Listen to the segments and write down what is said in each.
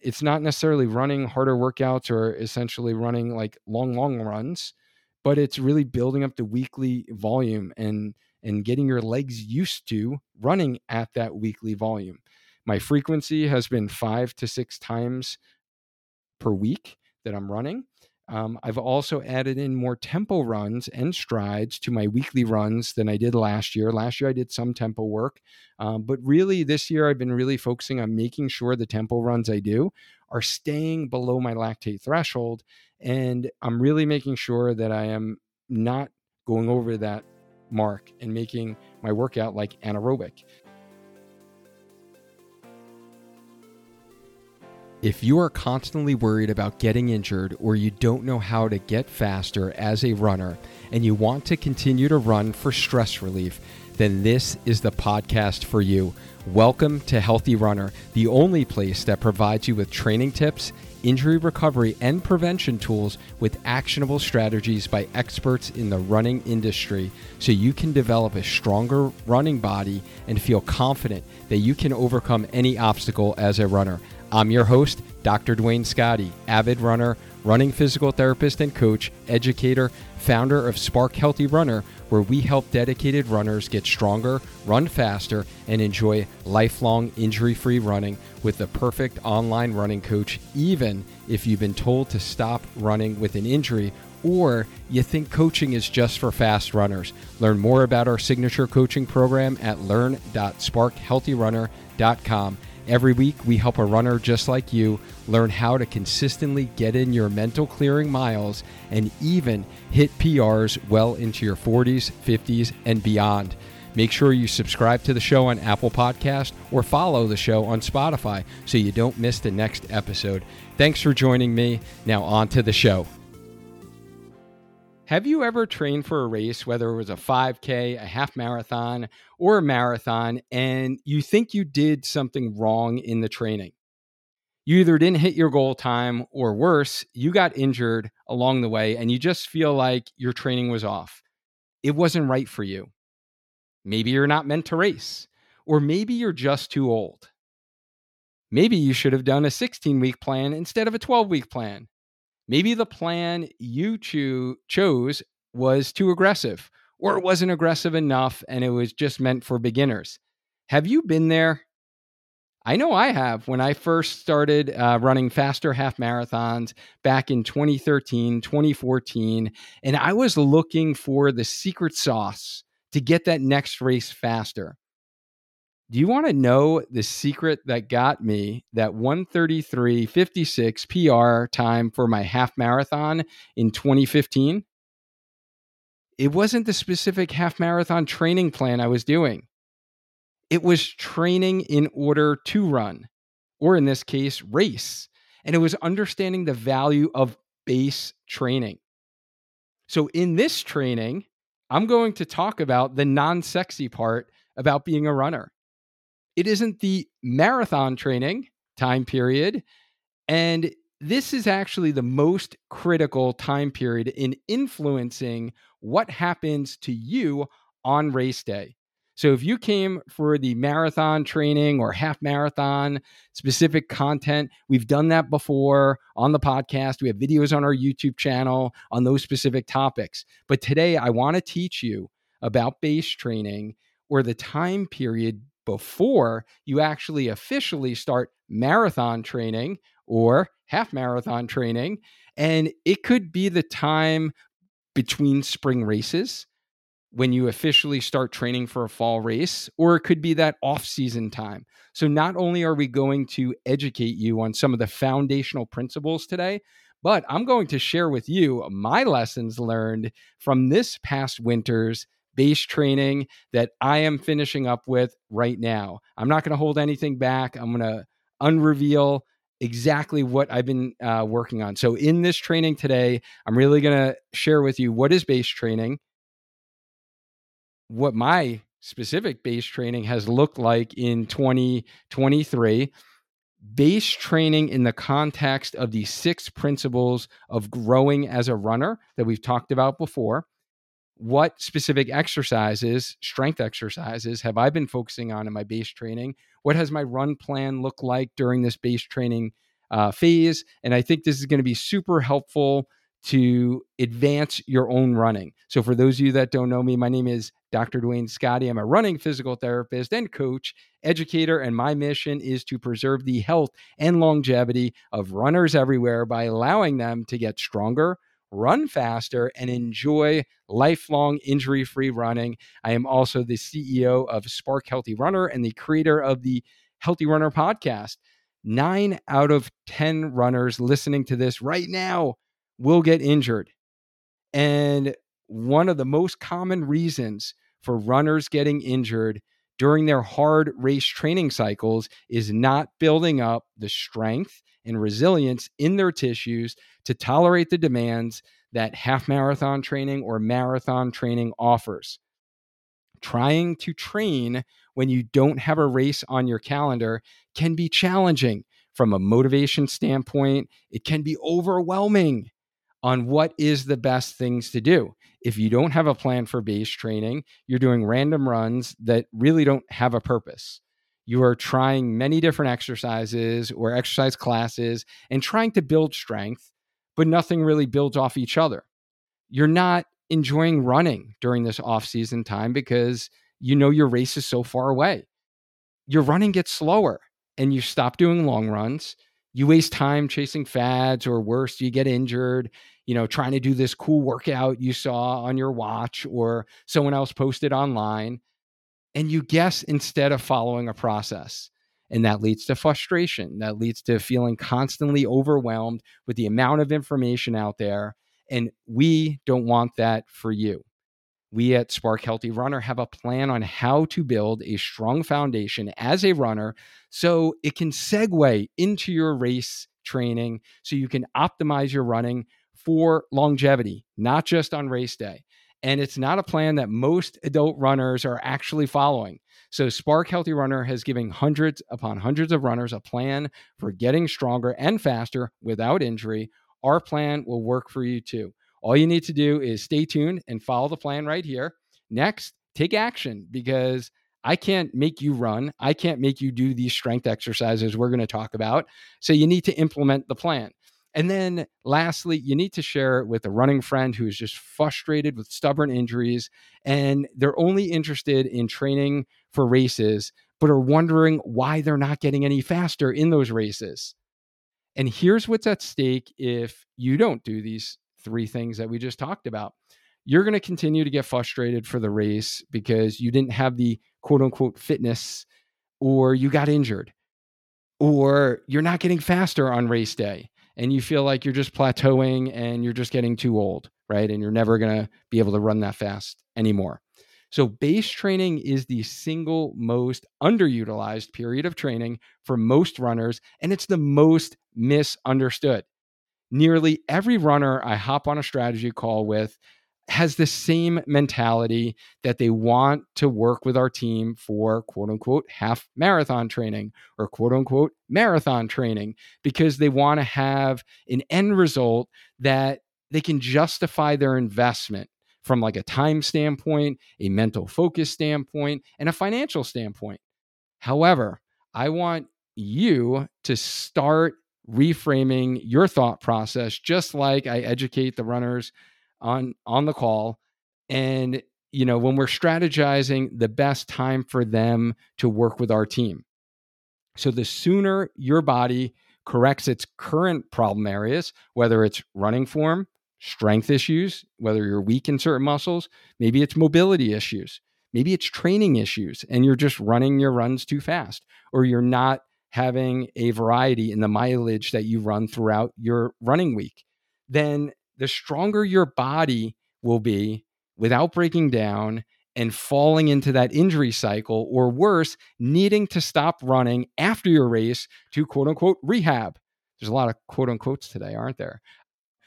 it's not necessarily running harder workouts or essentially running like long, long runs, but it's really building up the weekly volume and and getting your legs used to running at that weekly volume. My frequency has been five to six times per week that I'm running. Um, I've also added in more tempo runs and strides to my weekly runs than I did last year. Last year I did some tempo work, um, but really this year I've been really focusing on making sure the tempo runs I do are staying below my lactate threshold. And I'm really making sure that I am not going over that mark and making my workout like anaerobic. If you are constantly worried about getting injured or you don't know how to get faster as a runner and you want to continue to run for stress relief, then this is the podcast for you. Welcome to Healthy Runner, the only place that provides you with training tips, injury recovery, and prevention tools with actionable strategies by experts in the running industry so you can develop a stronger running body and feel confident that you can overcome any obstacle as a runner. I'm your host, Dr. Duane Scotti, avid runner, running physical therapist and coach, educator, founder of Spark Healthy Runner, where we help dedicated runners get stronger, run faster, and enjoy lifelong injury free running with the perfect online running coach, even if you've been told to stop running with an injury or you think coaching is just for fast runners. Learn more about our signature coaching program at learn.sparkhealthyrunner.com Every week, we help a runner just like you learn how to consistently get in your mental clearing miles and even hit PRs well into your 40s, 50s, and beyond. Make sure you subscribe to the show on Apple Podcast or follow the show on Spotify so you don't miss the next episode. Thanks for joining me. Now on to the show. Have you ever trained for a race, whether it was a 5K, a half marathon, or a marathon, and you think you did something wrong in the training? You either didn't hit your goal time, or worse, you got injured along the way, and you just feel like your training was off. It wasn't right for you. Maybe you're not meant to race, or maybe you're just too old. Maybe you should have done a 16 week plan instead of a 12 week plan. Maybe the plan you cho- chose was too aggressive, or it wasn't aggressive enough and it was just meant for beginners. Have you been there? I know I have when I first started uh, running faster half marathons back in 2013, 2014, and I was looking for the secret sauce to get that next race faster. Do you want to know the secret that got me that 133.56 PR time for my half marathon in 2015? It wasn't the specific half marathon training plan I was doing. It was training in order to run, or in this case, race. And it was understanding the value of base training. So, in this training, I'm going to talk about the non sexy part about being a runner it isn't the marathon training time period. And this is actually the most critical time period in influencing what happens to you on race day. So if you came for the marathon training or half marathon specific content, we've done that before on the podcast. We have videos on our YouTube channel on those specific topics. But today I want to teach you about base training or the time period before you actually officially start marathon training or half marathon training. And it could be the time between spring races when you officially start training for a fall race, or it could be that off season time. So, not only are we going to educate you on some of the foundational principles today, but I'm going to share with you my lessons learned from this past winter's base training that I am finishing up with right now. I'm not going to hold anything back. I'm going to unreveal exactly what I've been uh, working on. So, in this training today, I'm really going to share with you what is base training, what my specific base training has looked like in 2023 base training in the context of the six principles of growing as a runner that we've talked about before what specific exercises, strength exercises, have I been focusing on in my base training? What has my run plan look like during this base training uh, phase. And I think this is going to be super helpful to advance your own running. So, for those of you that don't know me, my name is Dr. Duane Scotti. I'm a running physical therapist and coach, educator, and my mission is to preserve the health and longevity of runners everywhere by allowing them to get stronger, run faster, and enjoy lifelong injury free running. I am also the CEO of Spark Healthy Runner and the creator of the Healthy Runner podcast. Nine out of 10 runners listening to this right now will get injured. And one of the most common reasons for runners getting injured during their hard race training cycles is not building up the strength and resilience in their tissues to tolerate the demands that half marathon training or marathon training offers. Trying to train when you don't have a race on your calendar can be challenging from a motivation standpoint. It can be overwhelming on what is the best things to do. If you don't have a plan for base training, you're doing random runs that really don't have a purpose. You are trying many different exercises or exercise classes and trying to build strength, but nothing really builds off each other. You're not enjoying running during this off season time because you know your race is so far away. Your running gets slower and you stop doing long runs you waste time chasing fads or worse you get injured you know trying to do this cool workout you saw on your watch or someone else posted online and you guess instead of following a process and that leads to frustration that leads to feeling constantly overwhelmed with the amount of information out there and we don't want that for you we at Spark Healthy Runner have a plan on how to build a strong foundation as a runner so it can segue into your race training so you can optimize your running for longevity, not just on race day. And it's not a plan that most adult runners are actually following. So, Spark Healthy Runner has given hundreds upon hundreds of runners a plan for getting stronger and faster without injury. Our plan will work for you too. All you need to do is stay tuned and follow the plan right here. Next, take action because I can't make you run. I can't make you do these strength exercises we're going to talk about. So you need to implement the plan. And then lastly, you need to share it with a running friend who is just frustrated with stubborn injuries and they're only interested in training for races, but are wondering why they're not getting any faster in those races. And here's what's at stake if you don't do these three things that we just talked about. You're going to continue to get frustrated for the race because you didn't have the quote unquote fitness or you got injured or you're not getting faster on race day and you feel like you're just plateauing and you're just getting too old, right? And you're never going to be able to run that fast anymore. So, base training is the single most underutilized period of training for most runners, and it's the most misunderstood nearly every runner I hop on a strategy call with has the same mentality that they want to work with our team for quote unquote half marathon training or quote unquote marathon training because they want to have an end result that they can justify their investment from like a time standpoint, a mental focus standpoint, and a financial standpoint. However, I want you to start reframing your thought process just like I educate the runners on on the call. And you know when we're strategizing the best time for them to work with our team. So the sooner your body corrects its current problem areas whether it's running form strength issues whether you're weak in certain muscles maybe it's mobility issues maybe it's training issues and you're just running your runs too fast or you're not having a variety in the mileage that you run throughout your running week, then the stronger your body will be without breaking down and falling into that injury cycle, or worse, needing to stop running after your race to quote unquote rehab. There's a lot of quote unquotes today, aren't there?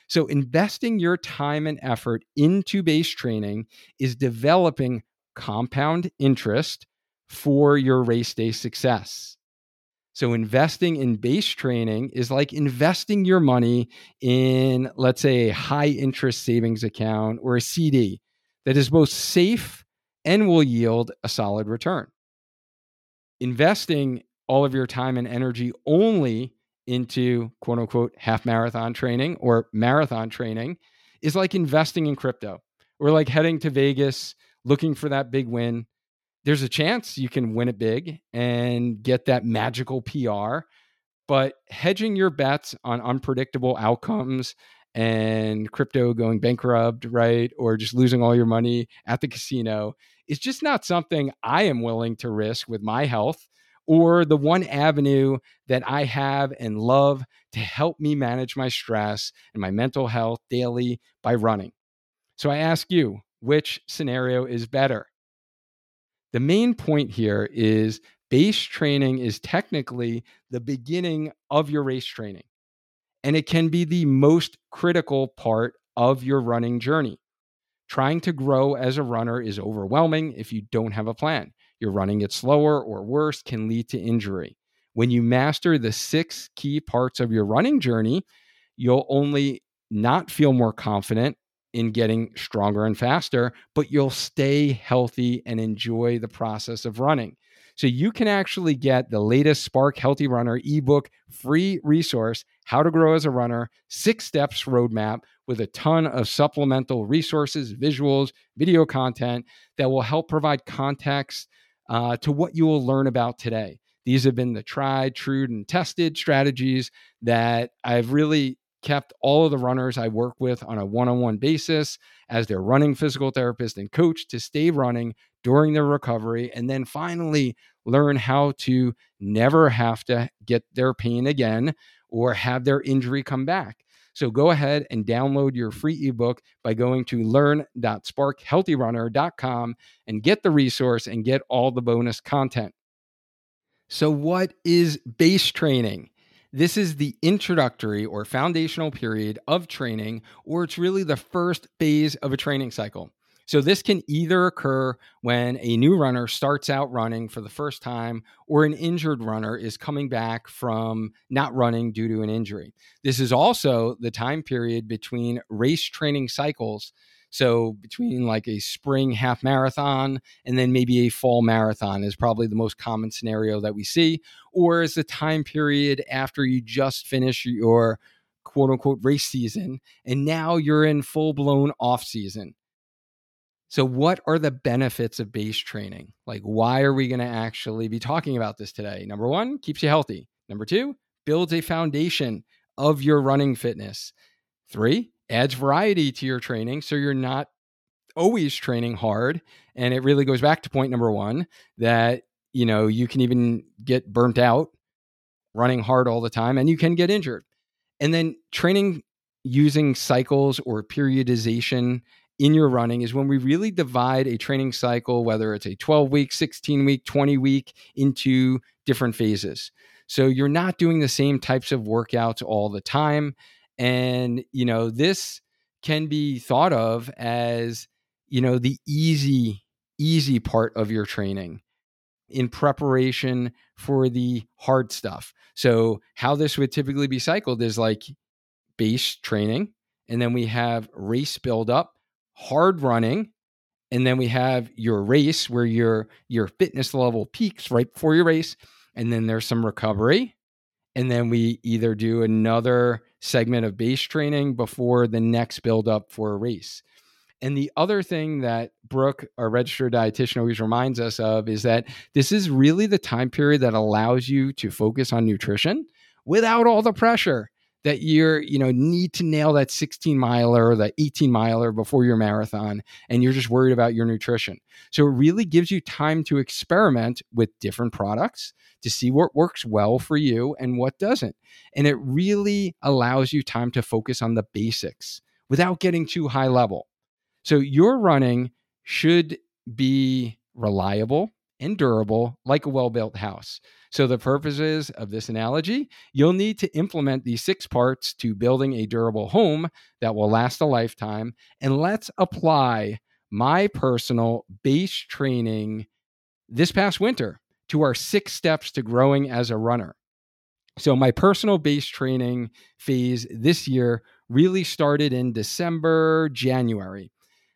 So, investing your time and effort into base training is developing compound interest for your race day success. So, investing in base training is like investing your money in, let's say, a high interest savings account or a CD that is both safe and will yield a solid return. Investing all of your time and energy only into quote unquote half marathon training or marathon training is like investing in crypto or like heading to Vegas looking for that big win. There's a chance you can win it big and get that magical PR, but hedging your bets on unpredictable outcomes and crypto going bankrupt, right? Or just losing all your money at the casino is just not something I am willing to risk with my health or the one avenue that I have and love to help me manage my stress and my mental health daily by running. So I ask you, which scenario is better? The main point here is base training is technically the beginning of your race training, and it can be the most critical part of your running journey. Trying to grow as a runner is overwhelming if you don't have a plan. You're running it slower or worse can lead to injury. When you master the six key parts of your running journey, you'll only not feel more confident in getting stronger and faster, but you'll stay healthy and enjoy the process of running. So you can actually get the latest Spark Healthy Runner ebook free resource, How to Grow as a Runner, six steps roadmap with a ton of supplemental resources, visuals, video content that will help provide context uh, to what you will learn about today. These have been the tried, true, and tested strategies that I've really kept all of the runners I work with on a one on one basis as their running physical therapist and coach to stay running during their recovery. And then finally, learn how to never have to get their pain again or have their injury come back. So go ahead and download your free ebook by going to learn.sparkhealthyrunner.com and get the resource and get all the bonus content. So, what is base training? This is the introductory or foundational period of training, or it's really the first phase of a training cycle. So, this can either occur when a new runner starts out running for the first time, or an injured runner is coming back from not running due to an injury. This is also the time period between race training cycles. So, between like a spring half marathon and then maybe a fall marathon is probably the most common scenario that we see, or is the time period after you just finish your quote unquote race season and now you're in full blown off season. So, what are the benefits of base training? Like, why are we going to actually be talking about this today? Number one, keeps you healthy. Number two, builds a foundation of your running fitness. Three, adds variety to your training so you're not always training hard. And it really goes back to point number one that, you know, you can even get burnt out running hard all the time and you can get injured. And then training using cycles or periodization in your running is when we really divide a training cycle, whether it's a 12 week, 16 week, 20 week, into different phases. So you're not doing the same types of workouts all the time. And, you know, this can be thought of as, you know, the easy, easy part of your training in preparation for the hard stuff. So, how this would typically be cycled is like base training, and then we have race build up, hard running, and then we have your race where your your fitness level peaks right before your race, and then there's some recovery, and then we either do another segment of base training before the next build up for a race. And the other thing that Brooke, our registered dietitian, always reminds us of is that this is really the time period that allows you to focus on nutrition without all the pressure that you're, you know, need to nail that 16 miler that 18 miler before your marathon and you're just worried about your nutrition. So it really gives you time to experiment with different products to see what works well for you and what doesn't. And it really allows you time to focus on the basics without getting too high level. So your running should be reliable and durable like a well-built house. So, the purposes of this analogy, you'll need to implement these six parts to building a durable home that will last a lifetime. And let's apply my personal base training this past winter to our six steps to growing as a runner. So, my personal base training phase this year really started in December, January.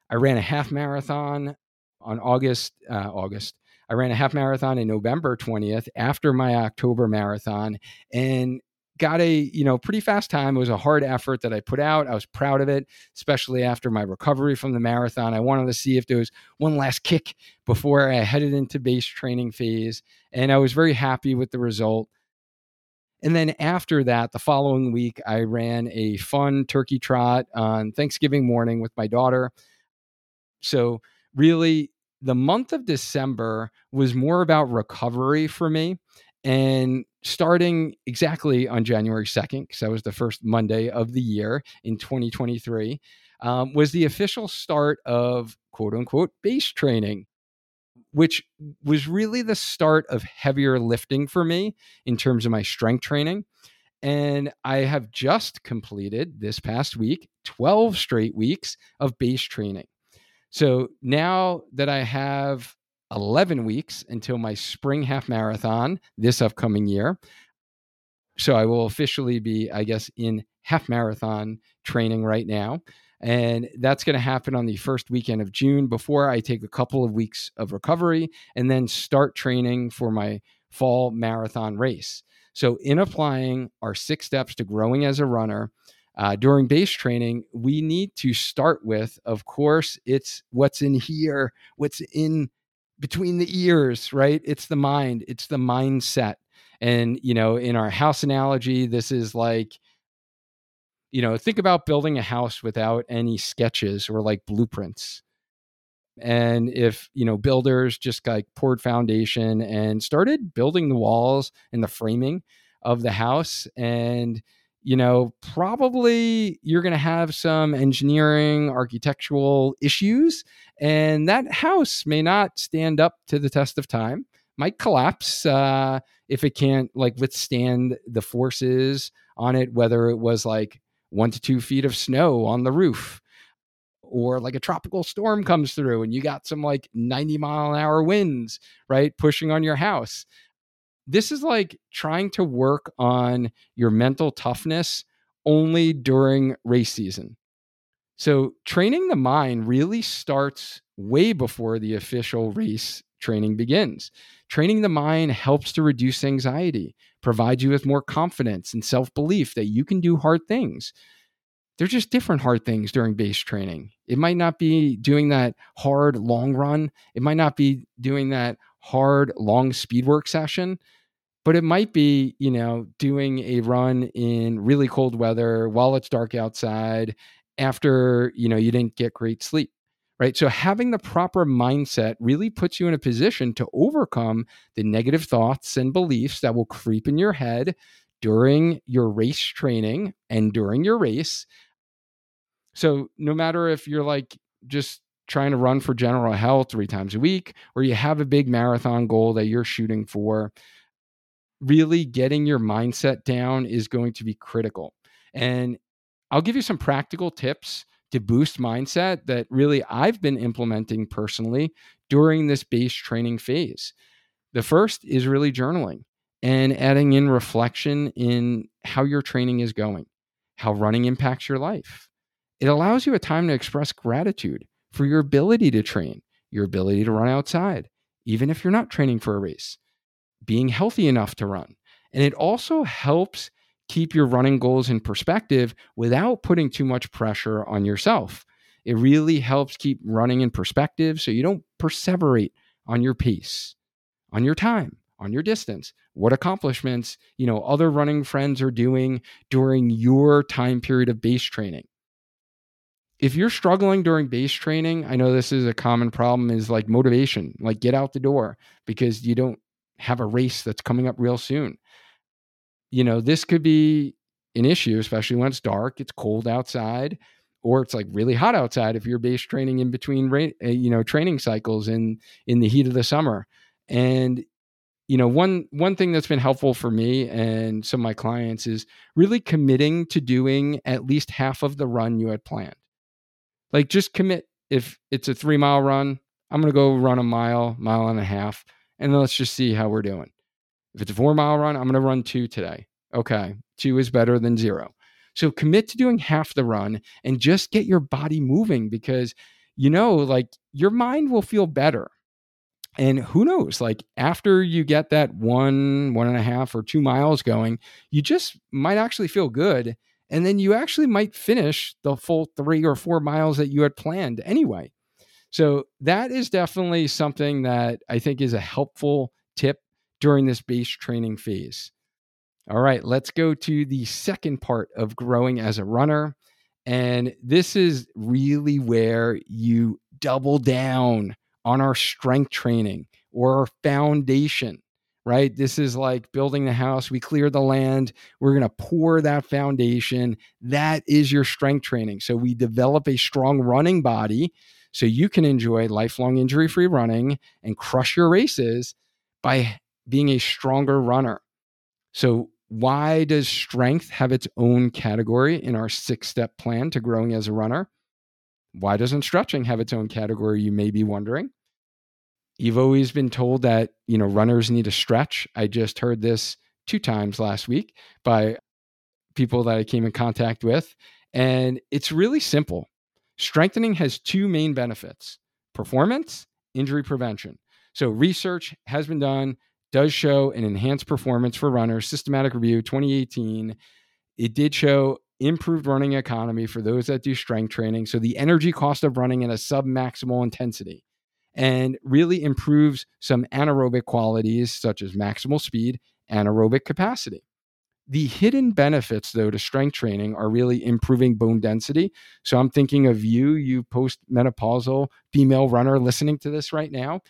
I ran a half marathon on August, uh, August, I ran a half marathon in November 20th after my October marathon. And got a you know pretty fast time. It was a hard effort that i put out. I was proud of it especially after my recovery from the marathon. I wanted to see if there was one last kick before i headed into base training phase and i was very happy with the result. And then after that the following week i ran a fun turkey trot on thanksgiving morning with my daughter. So really the month of december was more about recovery for me and starting exactly on January 2nd, because that was the first Monday of the year in 2023, um, was the official start of quote unquote base training, which was really the start of heavier lifting for me in terms of my strength training. And I have just completed this past week 12 straight weeks of base training. So now that I have 11 weeks until my spring half marathon this upcoming year. So I will officially be, I guess, in half marathon training right now. And that's going to happen on the first weekend of June before I take a couple of weeks of recovery and then start training for my fall marathon race. So, in applying our six steps to growing as a runner, uh, during base training, we need to start with, of course, it's what's in here, what's in between the ears, right? It's the mind, it's the mindset. And, you know, in our house analogy, this is like, you know, think about building a house without any sketches or like blueprints. And if, you know, builders just like poured foundation and started building the walls and the framing of the house and, you know, probably you're going to have some engineering, architectural issues, and that house may not stand up to the test of time, might collapse uh, if it can't like withstand the forces on it, whether it was like one to two feet of snow on the roof or like a tropical storm comes through and you got some like 90 mile an hour winds, right? Pushing on your house this is like trying to work on your mental toughness only during race season. So, training the mind really starts way before the official race training begins. Training the mind helps to reduce anxiety, provides you with more confidence and self belief that you can do hard things. They're just different hard things during base training. It might not be doing that hard long run, it might not be doing that hard long speed work session, but it might be you know doing a run in really cold weather while it's dark outside after you know you didn't get great sleep right? So having the proper mindset really puts you in a position to overcome the negative thoughts and beliefs that will creep in your head during your race training and during your race. So no matter if you're like just trying to run for general health three times a week or you have a big marathon goal that you're shooting for really getting your mindset down is going to be critical. And I'll give you some practical tips to boost mindset that really I've been implementing personally during this base training phase. The first is really journaling and adding in reflection in how your training is going, how running impacts your life. It allows you a time to express gratitude for your ability to train, your ability to run outside, even if you're not training for a race being healthy enough to run. And it also helps keep your running goals in perspective without putting too much pressure on yourself. It really helps keep running in perspective so you don't perseverate on your pace, on your time, on your distance, what accomplishments, you know, other running friends are doing during your time period of base training. If you're struggling during base training, I know this is a common problem is like motivation, like get out the door because you don't have a race that's coming up real soon. You know, this could be an issue, especially when it's dark, it's cold outside, or it's like really hot outside if you're base training in between, uh, you know, training cycles in in the heat of the summer. And you know, one one thing that's been helpful for me and some of my clients is really committing to doing at least half of the run you had planned. Like just commit if it's a three mile run, I'm gonna go run a mile, mile and a half and then let's just see how we're doing. If it's a four mile run, I'm going to run two today. Okay, two is better than zero. So commit to doing half the run and just get your body moving because you know, like your mind will feel better And who knows, like after you get that one, one and a half, or two miles going, you just might actually feel good. And then you actually might finish the full three or four miles that you had planned anyway. So that is definitely something that I think is a helpful tip during this base training phase. All right, let's go to the second part of growing as a runner. And this is really where you double down on our strength training or our foundation, right? This is like building the house. We clear the land. We're going to pour that foundation. That is your strength training. So we develop a strong running body so you can enjoy lifelong injury free running and crush your races by being a stronger runner. So, why does strength have its own category in our six step plan to growing as a runner? Why doesn't stretching have its own category? You may be wondering. You've always been told that, you know, runners need to stretch. I just heard this two times last week by people that I came in contact with. And it's really simple. Strengthening has two main benefits performance, injury prevention. So, research has been done, does show an enhanced performance for runners. Systematic review 2018. It did show improved running economy for those that do strength training. So, the energy cost of running at a sub maximal intensity and really improves some anaerobic qualities such as maximal speed, anaerobic capacity. The hidden benefits, though, to strength training are really improving bone density. So I'm thinking of you, you postmenopausal female runner listening to this right now.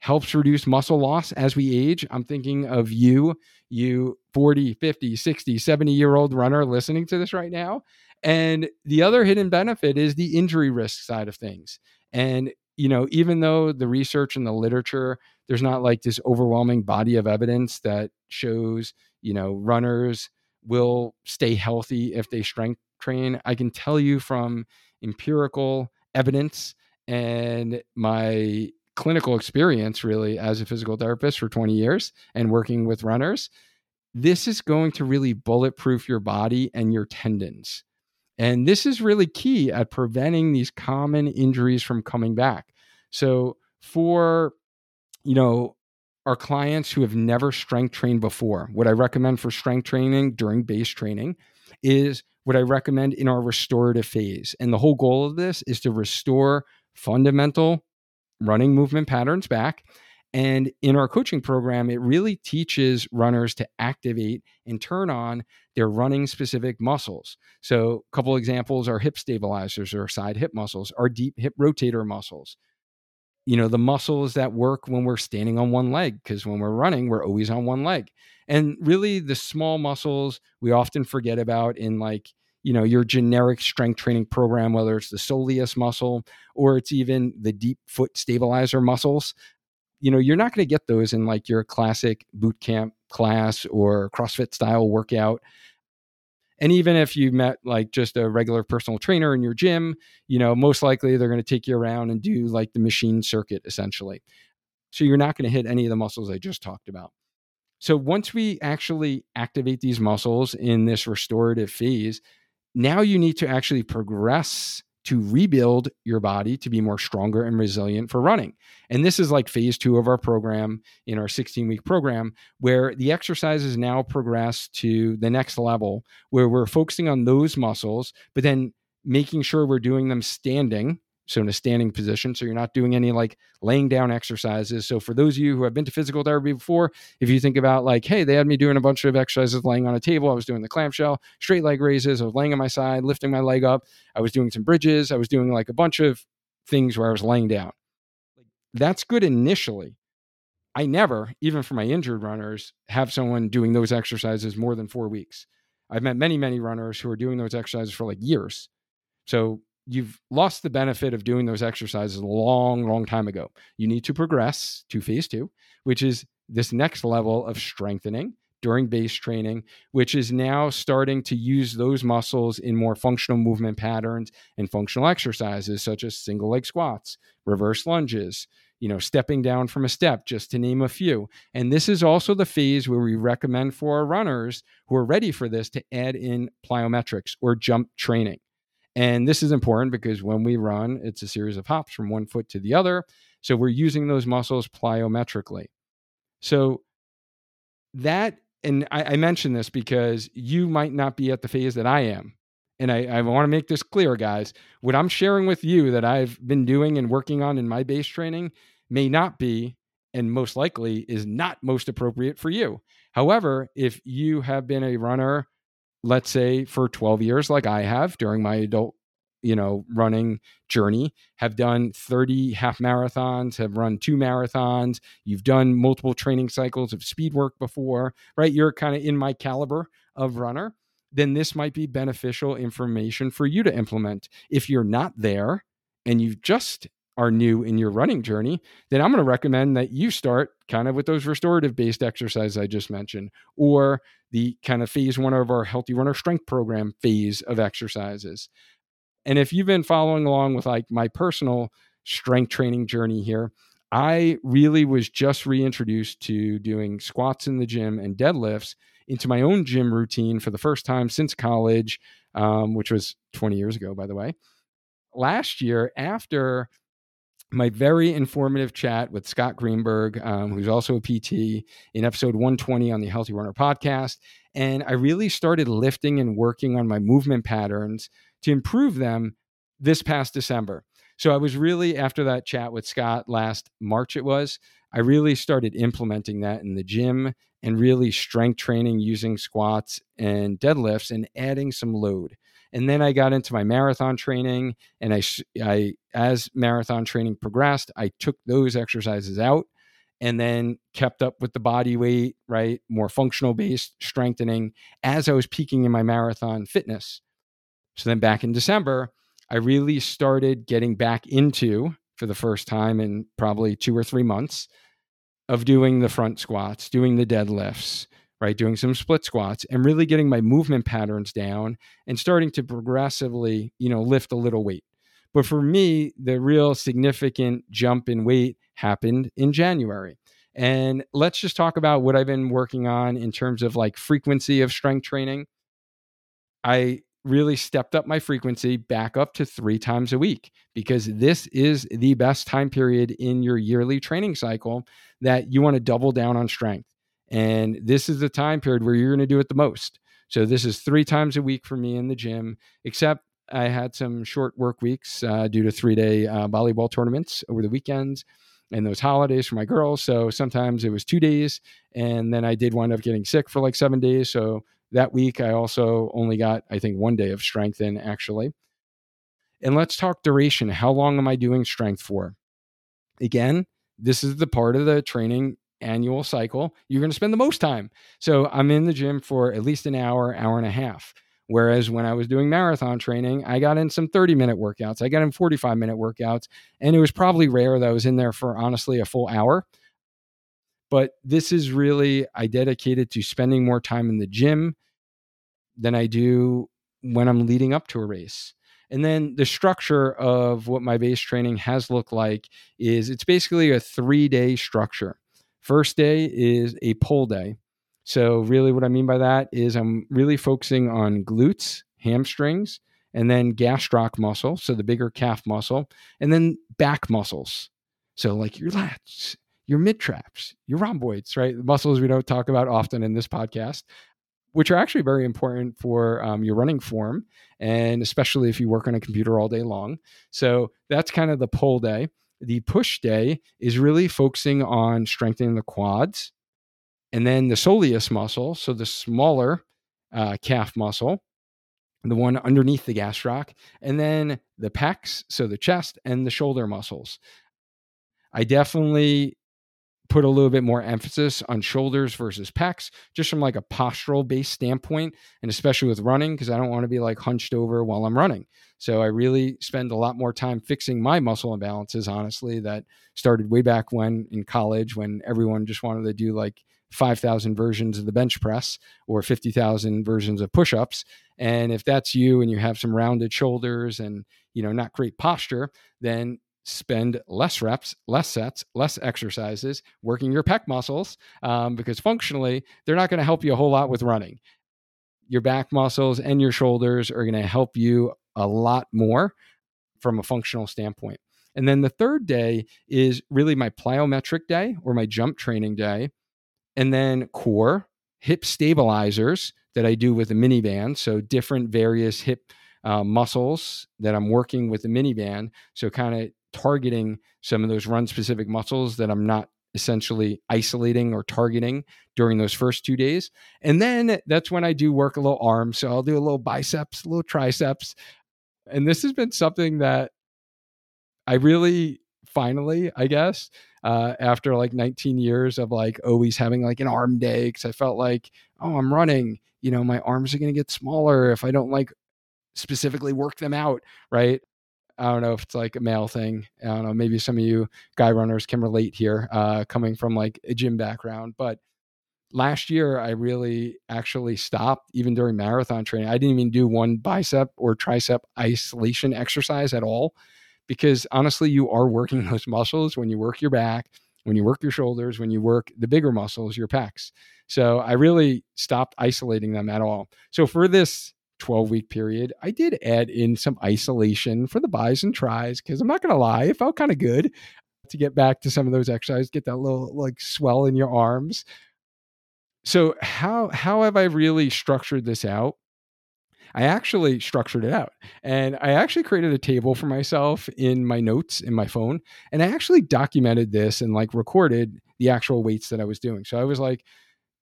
Helps reduce muscle loss as we age. I'm thinking of you, you 40, 50, 60, 70 year old runner listening to this right now. And the other hidden benefit is the injury risk side of things. And, you know, even though the research and the literature, there's not like this overwhelming body of evidence that shows you know, runners will stay healthy if they strength train. I can tell you from empirical evidence and my clinical experience, really, as a physical therapist for 20 years and working with runners, this is going to really bulletproof your body and your tendons. And this is really key at preventing these common injuries from coming back. So, for you know, our clients who have never strength trained before. What I recommend for strength training during base training is what I recommend in our restorative phase. And the whole goal of this is to restore fundamental running movement patterns back. And in our coaching program, it really teaches runners to activate and turn on their running specific muscles. So, a couple examples are hip stabilizers or side hip muscles, our deep hip rotator muscles, you know the muscles that work when we're standing on one leg because when we're running we're always on one leg. And really the small muscles we often forget about in like you know your generic strength training program whether it's the soleus muscle or it's even the deep foot stabilizer muscles you know you're not going to get those in like your classic boot camp class or crossfit style workout and even if you met like just a regular personal trainer in your gym, you know, most likely they're going to take you around and do like the machine circuit essentially. So you're not going to hit any of the muscles I just talked about. So once we actually activate these muscles in this restorative phase, now you need to actually progress to rebuild your body to be more stronger and resilient for running. And this is like phase two of our program in our 16 week program, where the exercises now progress to the next level, where we're focusing on those muscles, but then making sure we're doing them standing so in a standing position so you're not doing any like laying down exercises. So for those of you who have been to physical therapy before if you think about like hey they had me doing a bunch of exercises laying on a table i was doing the clamshell straight leg raises i was laying on my side lifting my leg up i was doing some bridges i was doing like a bunch of things where i was laying down. That's good initially. I never even for my injured runners have someone doing those exercises more than four weeks. I've met many many runners who are doing those exercises for like years. So you've lost the benefit of doing those exercises a long, long time ago. You need to progress to phase two, which is this next level of strengthening during base training, which is now starting to use those muscles in more functional movement patterns and functional exercises such as single leg squats, reverse lunges, you know, stepping down from a step, just to name a few. And this is also the phase where we recommend for our runners who are ready for this to add in plyometrics or jump training. And this is important because when we run, it's a series of hops from one foot to the other. So we're using those muscles plyometrically. So that, and I, I mention this because you might not be at the phase that I am. And I, I want to make this clear, guys. What I'm sharing with you that I've been doing and working on in my base training may not be, and most likely is not most appropriate for you. However, if you have been a runner, let's say for 12 years, like I have during my adult you know running journey have done 30 half marathons have run two marathons you've done multiple training cycles of speed work before right? You're kind of in my caliber of runner. Then this might be beneficial information for you to implement. If you're not there and you've just are new in your running journey then i'm going to recommend that you start kind of with those restorative based exercises i just mentioned or the kind of phase one of our healthy runner strength program phase of exercises and if you've been following along with like my personal strength training journey here, I really was just reintroduced to doing squats in the gym and deadlifts into my own gym routine for the first time since college, um, which was 20 years ago, by the way. Last year, after my very informative chat with Scott Greenberg, um, who's also a PT, in episode 120 on the Healthy Runner podcast. And I really started lifting and working on my movement patterns to improve them this past December. So I was really, after that chat with Scott last March, it was, I really started implementing that in the gym and really strength training using squats and deadlifts and adding some load. And then I got into my marathon training, and I, I as marathon training progressed, I took those exercises out and then kept up with the body weight, right? More functional based strengthening as I was peaking in my marathon fitness. So then back in December, I really started getting back into, for the first time in probably two or three months, of doing the front squats, doing the deadlifts, right? Doing some split squats and really getting my movement patterns down and starting to progressively, you know, lift a little weight. But for me, the real significant jump in weight happened in January. And let's just talk about what I've been working on in terms of like frequency of strength training. I really stepped up my frequency back up to three times a week because this is the best time period in your yearly training cycle that you want to double down on strength. And this is the time period where you're going to do it the most. So this is three times a week for me in the gym, except I had some short work weeks uh, due to three day uh, volleyball tournaments over the weekends and those holidays for my girls. So sometimes it was two days. And then I did wind up getting sick for like seven days. So that week, I also only got, I think, one day of strength in actually. And let's talk duration. How long am I doing strength for? Again, this is the part of the training annual cycle you're going to spend the most time. So I'm in the gym for at least an hour, hour and a half. Whereas when I was doing marathon training, I got in some 30 minute workouts, I got in 45 minute workouts, and it was probably rare that I was in there for honestly a full hour. But this is really, I dedicated to spending more time in the gym than I do when I'm leading up to a race. And then the structure of what my base training has looked like is it's basically a three day structure. First day is a pull day. So, really, what I mean by that is I'm really focusing on glutes, hamstrings, and then gastroc muscle, so the bigger calf muscle, and then back muscles. So, like your lats, your mid traps, your rhomboids, right? Muscles we don't talk about often in this podcast, which are actually very important for um, your running form, and especially if you work on a computer all day long. So that's kind of the pull day. The push day is really focusing on strengthening the quads, and then the soleus muscle, so the smaller uh, calf muscle, the one underneath the gastroc, and then the pecs, so the chest and the shoulder muscles. I definitely put a little bit more emphasis on shoulders versus pecs, just from like a postural based standpoint, and especially with running, because I don't want to be like hunched over while I'm running. So I really spend a lot more time fixing my muscle imbalances, honestly, that started way back when in college when everyone just wanted to do like 5,000 versions of the bench press or 50,000 versions of push ups. And if that's you and you have some rounded shoulders and, you know, not great posture, then spend less reps, less sets, less exercises working your pec muscles um, because functionally they're not going to help you a whole lot with running. Your back muscles and your shoulders are going to help you a lot more from a functional standpoint. And then the third day is really my plyometric day or my jump training day. And then core, hip stabilizers that I do with a mini band. So different various hip uh, muscles that I'm working with the mini band. So kind of targeting some of those run specific muscles that I'm not essentially isolating or targeting during those first two days. And then that's when I do work a little arm. So I'll do a little biceps, a little triceps. And this has been something that I really finally, I guess, uh, after like 19 years of like always having like an arm day, because I felt like, oh, I'm running, you know, my arms are going to get smaller if I don't like specifically work them out, right? I don't know if it's like a male thing. I don't know. Maybe some of you guy runners can relate here, uh, coming from like a gym background. But last year, I really actually stopped even during marathon training. I didn't even do one bicep or tricep isolation exercise at all because honestly, you are working those muscles when you work your back, when you work your shoulders, when you work the bigger muscles, your pecs. So I really stopped isolating them at all. So for this 12 week period, I did add in some isolation for the buys and tries because I'm not going to lie, it felt kind of good to get back to some of those exercises, get that little like swell in your arms. So how how have I really structured this out? I actually structured it out and I actually created a table for myself in my notes in my phone. And I actually documented this and like recorded the actual weights that I was doing. So I was like,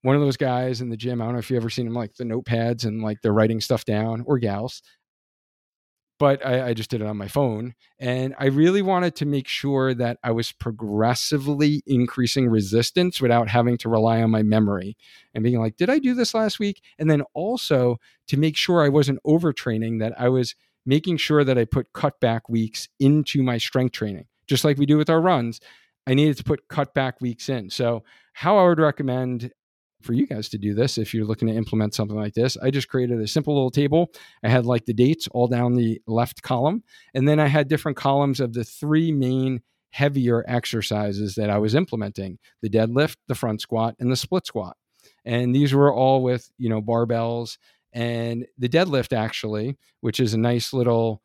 one of those guys in the gym. I don't know if you ever seen them like the notepads and like they're writing stuff down or gals. But I, I, just did it on my phone. And I really wanted to make sure that I was progressively increasing resistance without having to rely on my memory and being like, did I do this last week? And then also to make sure I wasn't overtraining, that I was making sure that I put cutback weeks into my strength training, just like we do with our runs. I needed to put cutback weeks in. So, how I would recommend for you guys to do this if you're looking to implement something like this. I just created a simple little table. I had like the dates all down the left column. And then I had different columns of the three main heavier exercises that I was implementing the deadlift, the front squat, and the split squat. And these were all with, you know, barbells. And the deadlift, actually, which is a nice little,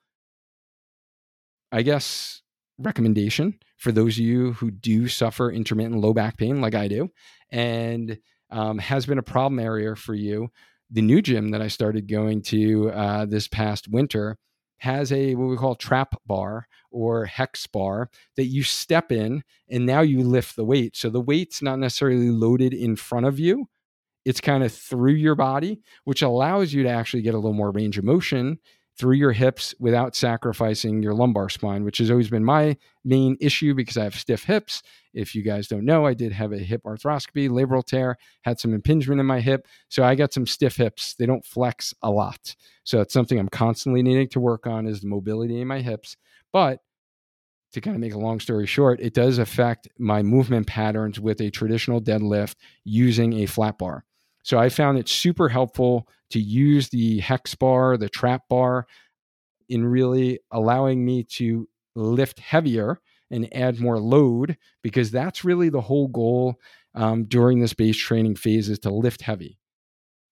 I guess, recommendation for those of you who do suffer intermittent low back pain like I do. And um, has been a problem area for you. The new gym that I started going to uh, this past winter has a what we call trap bar or hex bar that you step in and now you lift the weight. So the weight's not necessarily loaded in front of you. It's kind of through your body, which allows you to actually get a little more range of motion through your hips without sacrificing your lumbar spine, which has always been my main issue because I have stiff hips. If you guys don't know, I did have a hip arthroscopy, labral tear, had some impingement in my hip. So I got some stiff hips. They don't flex a lot. So it's something I'm constantly needing to work on is the mobility in my hips. But to kind of make a long story short, it does affect my movement patterns with a traditional deadlift using a flat bar. So I found it super helpful to use the hex bar, the trap bar, in really allowing me to lift heavier and add more load because that's really the whole goal um, during this base training phase is to lift heavy.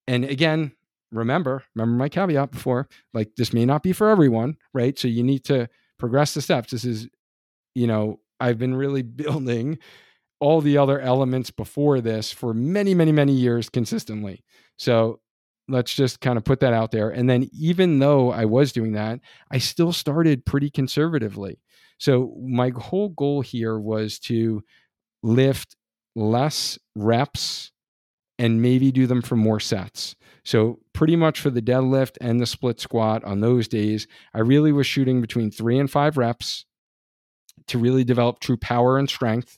And again, remember, remember my caveat before, like this may not be for everyone, right? So you need to progress the steps. This is, you know, I've been really building all the other elements before this for many, many, many years consistently. So let's just kind of put that out there. And then, even though I was doing that, I still started pretty conservatively. So, my whole goal here was to lift less reps and maybe do them for more sets. So, pretty much for the deadlift and the split squat on those days, I really was shooting between three and five reps to really develop true power and strength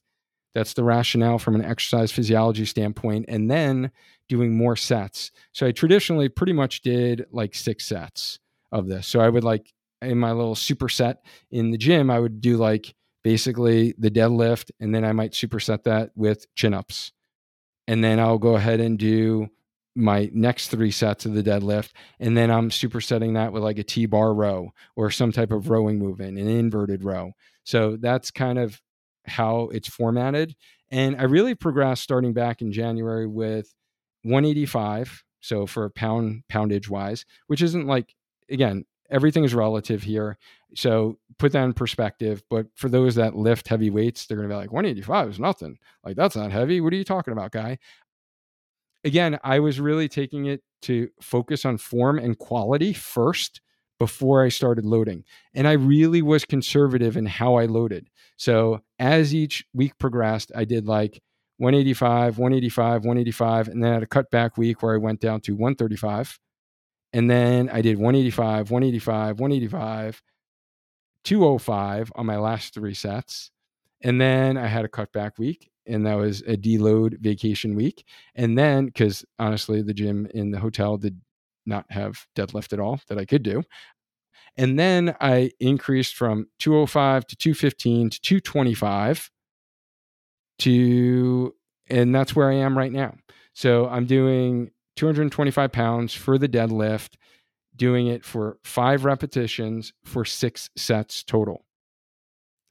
that's the rationale from an exercise physiology standpoint. And then doing more sets. So I traditionally pretty much did like six sets of this. So I would like in my little superset in the gym, I would do like basically the deadlift, and then I might superset that with chin ups. And then I'll go ahead and do my next three sets of the deadlift. And then I'm supersetting that with like a T bar row or some type of rowing movement, an inverted row. So that's kind of how it's formatted. And I really progressed starting back in January with 185. So for pound poundage wise, which isn't like again, everything is relative here. So put that in perspective. But for those that lift heavy weights, they're going to be like, 185 is nothing. Like, that's not heavy. What are you talking about, guy? Again, I was really taking it to focus on form and quality first before I started loading. And I really was conservative in how I loaded. So as each week progressed, I did like 185, 185, 185, and then I had a cutback week where I went down to 135. And then I did 185, 185, 185, 205 on my last three sets. And then I had a cutback week, and that was a deload vacation week. And then, because honestly, the gym in the hotel did not have deadlift at all that I could do. And then I increased from 205 to 215 to 225 to, and that's where I am right now. So I'm doing 225 pounds for the deadlift, doing it for five repetitions for six sets total.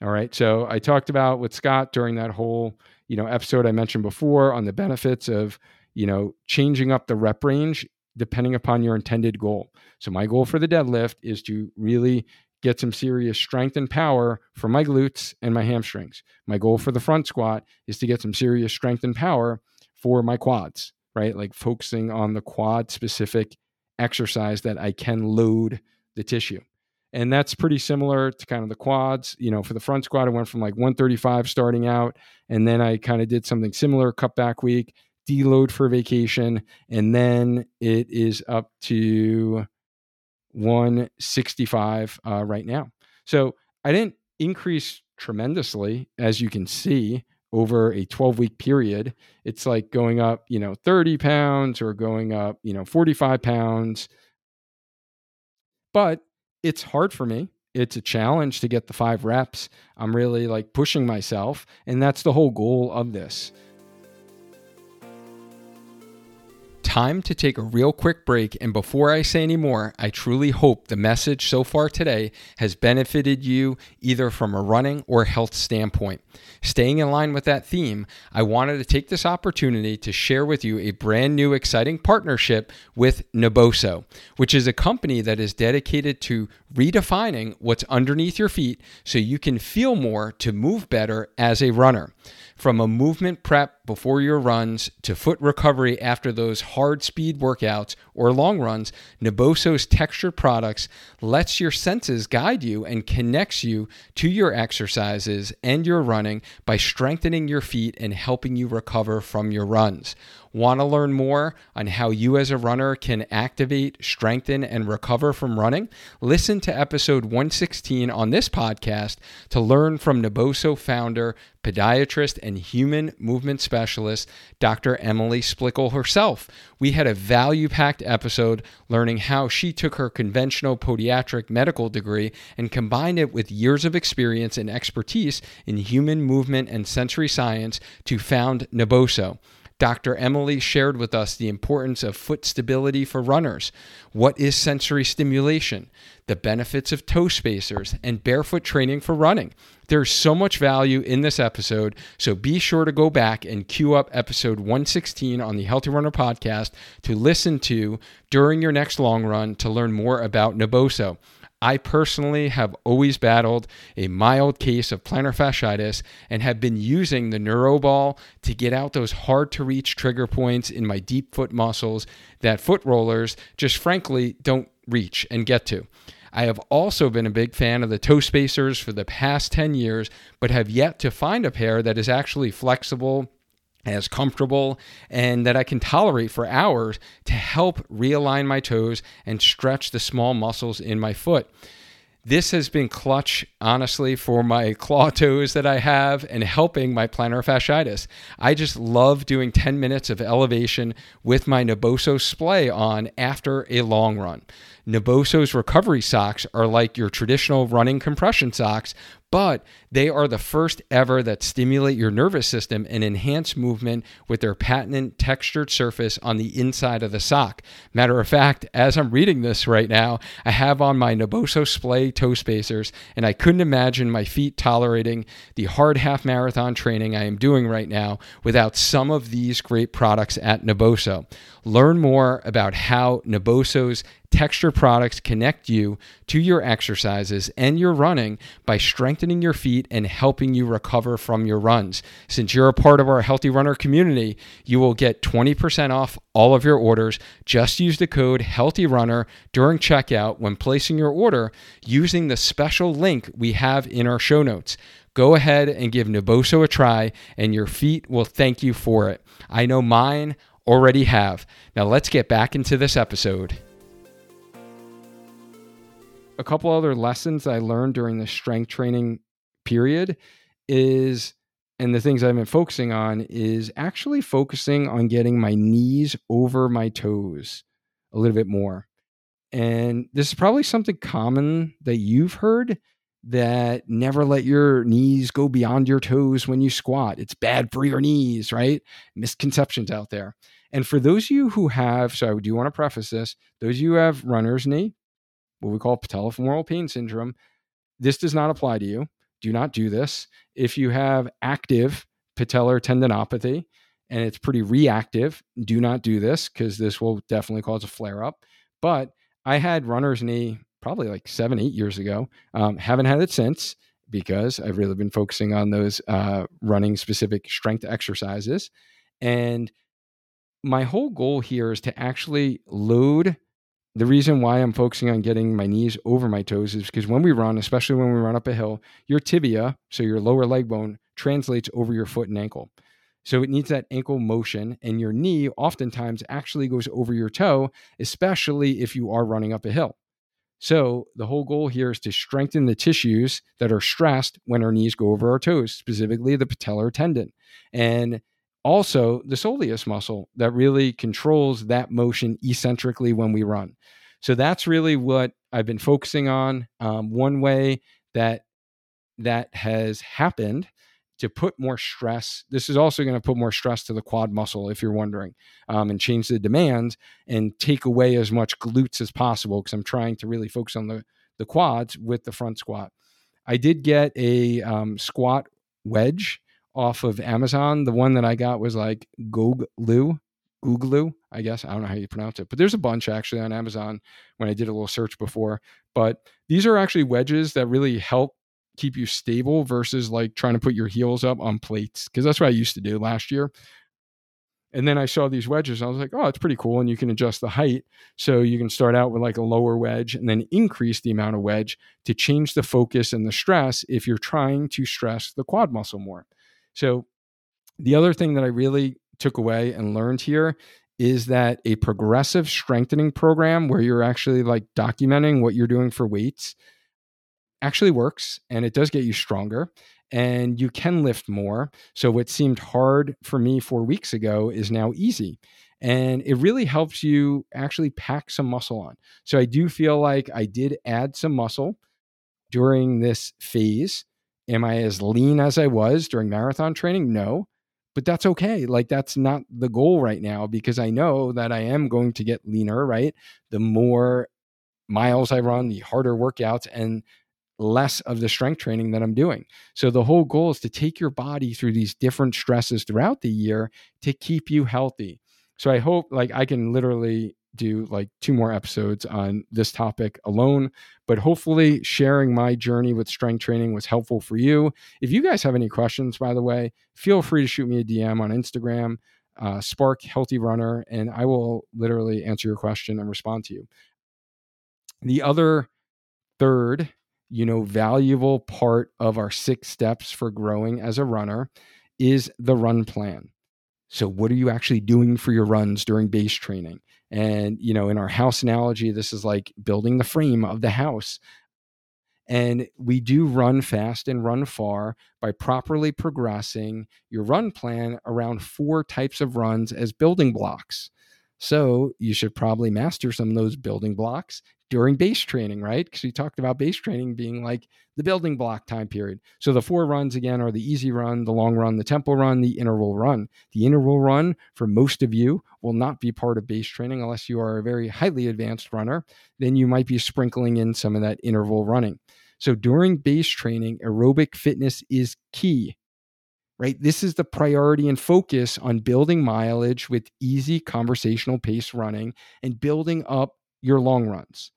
All right. So I talked about with Scott during that whole, you know, episode I mentioned before on the benefits of, you know, changing up the rep range depending upon your intended goal. So my goal for the deadlift is to really get some serious strength and power for my glutes and my hamstrings. My goal for the front squat is to get some serious strength and power for my quads, right? Like focusing on the quad specific exercise that I can load the tissue. And that's pretty similar to kind of the quads. You know, for the front squat, I went from like 135 starting out, and then I kind of did something similar, cut back week, deload for vacation, and then it is up to 165 uh, right now. So I didn't increase tremendously, as you can see over a 12 week period. It's like going up, you know, 30 pounds or going up, you know, 45 pounds. But it's hard for me. It's a challenge to get the five reps. I'm really like pushing myself. And that's the whole goal of this. Time to take a real quick break. And before I say any more, I truly hope the message so far today has benefited you either from a running or health standpoint. Staying in line with that theme, I wanted to take this opportunity to share with you a brand new exciting partnership with Naboso, which is a company that is dedicated to redefining what's underneath your feet so you can feel more to move better as a runner. From a movement prep before your runs to foot recovery after those hard speed workouts or long runs, Naboso's texture products lets your senses guide you and connects you to your exercises and your running by strengthening your feet and helping you recover from your runs. Want to learn more on how you as a runner can activate, strengthen, and recover from running? Listen to episode 116 on this podcast to learn from Naboso founder, podiatrist, and human movement specialist, Dr. Emily Splichal herself. We had a value packed episode learning how she took her conventional podiatric medical degree and combined it with years of experience and expertise in human movement and sensory science to found Naboso. Dr. Emily shared with us the importance of foot stability for runners. What is sensory stimulation? The benefits of toe spacers and barefoot training for running. There's so much value in this episode, so be sure to go back and queue up episode 116 on the Healthy Runner podcast to listen to during your next long run to learn more about Naboso. I personally have always battled a mild case of plantar fasciitis and have been using the NeuroBall to get out those hard to reach trigger points in my deep foot muscles that foot rollers just frankly don't reach and get to. I have also been a big fan of the toe spacers for the past 10 years, but have yet to find a pair that is actually flexible as comfortable and that I can tolerate for hours to help realign my toes and stretch the small muscles in my foot. This has been clutch, honestly, for my claw toes that I have and helping my plantar fasciitis. I just love doing 10 minutes of elevation with my Naboso splay on after a long run. Naboso's recovery socks are like your traditional running compression socks, but they are the first ever that stimulate your nervous system and enhance movement with their patented textured surface on the inside of the sock. Matter of fact, as I'm reading this right now, I have on my Naboso Splay toe spacers, and I couldn't imagine my feet tolerating the hard half marathon training I am doing right now without some of these great products at Naboso. Learn more about how Naboso's Texture products connect you to your exercises and your running by strengthening your feet and helping you recover from your runs. Since you're a part of our Healthy Runner community, you will get 20% off all of your orders. Just use the code Healthy Runner during checkout when placing your order using the special link we have in our show notes. Go ahead and give Naboso a try, and your feet will thank you for it. I know mine already have. Now let's get back into this episode. A couple other lessons I learned during the strength training period is, and the things I've been focusing on is actually focusing on getting my knees over my toes a little bit more. And this is probably something common that you've heard that never let your knees go beyond your toes when you squat. It's bad for your knees, right? Misconceptions out there. And for those of you who have, so I do want to preface this, those of you who have runner's knee, what we call patellofemoral pain syndrome, this does not apply to you. Do not do this. If you have active patellar tendinopathy and it's pretty reactive, do not do this because this will definitely cause a flare up. But I had runner's knee probably like seven, eight years ago. Um, haven't had it since because I've really been focusing on those uh, running specific strength exercises. And my whole goal here is to actually load. The reason why I'm focusing on getting my knees over my toes is because when we run, especially when we run up a hill, your tibia, so your lower leg bone, translates over your foot and ankle. So it needs that ankle motion, and your knee oftentimes actually goes over your toe, especially if you are running up a hill. So the whole goal here is to strengthen the tissues that are stressed when our knees go over our toes, specifically the patellar tendon. And also the soleus muscle that really controls that motion eccentrically when we run. So that's really what I've been focusing on. Um, one way that that has happened to put more stress. This is also going to put more stress to the quad muscle, if you're wondering, um, and change the demands and take away as much glutes as possible because I'm trying to really focus on the, the quads with the front squat. I did get a um, squat wedge off of Amazon. The one that I got was like Goglu, Googlu, I guess. I don't know how you pronounce it, but there's a bunch actually on Amazon when I did a little search before. But these are actually wedges that really help keep you stable versus like trying to put your heels up on plates because that's what I used to do last year. And then I saw these wedges. I was like, oh, it's pretty cool. And you can adjust the height. So you can start out with like a lower wedge and then increase the amount of wedge to change the focus and the stress if you're trying to stress the quad muscle more. So the other thing that I really took away and learned here is that a progressive strengthening program where you're actually like documenting what you're doing for weights actually works and it does get you stronger and you can lift more. So, what seemed hard for me four weeks ago is now easy. And it really helps you actually pack some muscle on. So, I do feel like I did add some muscle during this phase. Am I as lean as I was during marathon training? No, but that's okay. Like, that's not the goal right now because I know that I am going to get leaner, right? The more miles I run, the harder workouts, and less of the strength training that I'm doing. So the whole goal is to take your body through these different stresses throughout the year to keep you healthy. So I hope like I can literally do like two more episodes on this topic alone, but hopefully sharing my journey with strength training was helpful for you. If you guys have any questions, by the way, feel free to shoot me a DM on Instagram, uh, Spark Healthy Runner, and I will literally answer your question and respond to you. The other third you know, valuable part of our six steps for growing as a runner is the run plan. So, what are you actually doing for your runs during base training? And, you know, in our house analogy, this is like building the frame of the house. And we do run fast and run far by properly progressing your run plan around four types of runs as building blocks. So you should probably master some of those building blocks during base training, right? Because we talked about base training being like the building block time period. So the four runs again are the easy run, the long run, the tempo run, the interval run. The interval run for most of you will not be part of base training unless you are a very highly advanced runner. Then you might be sprinkling in some of that interval running. So during base training, aerobic fitness is key right? This is the priority and focus on building mileage with easy conversational pace running and building up your long runs.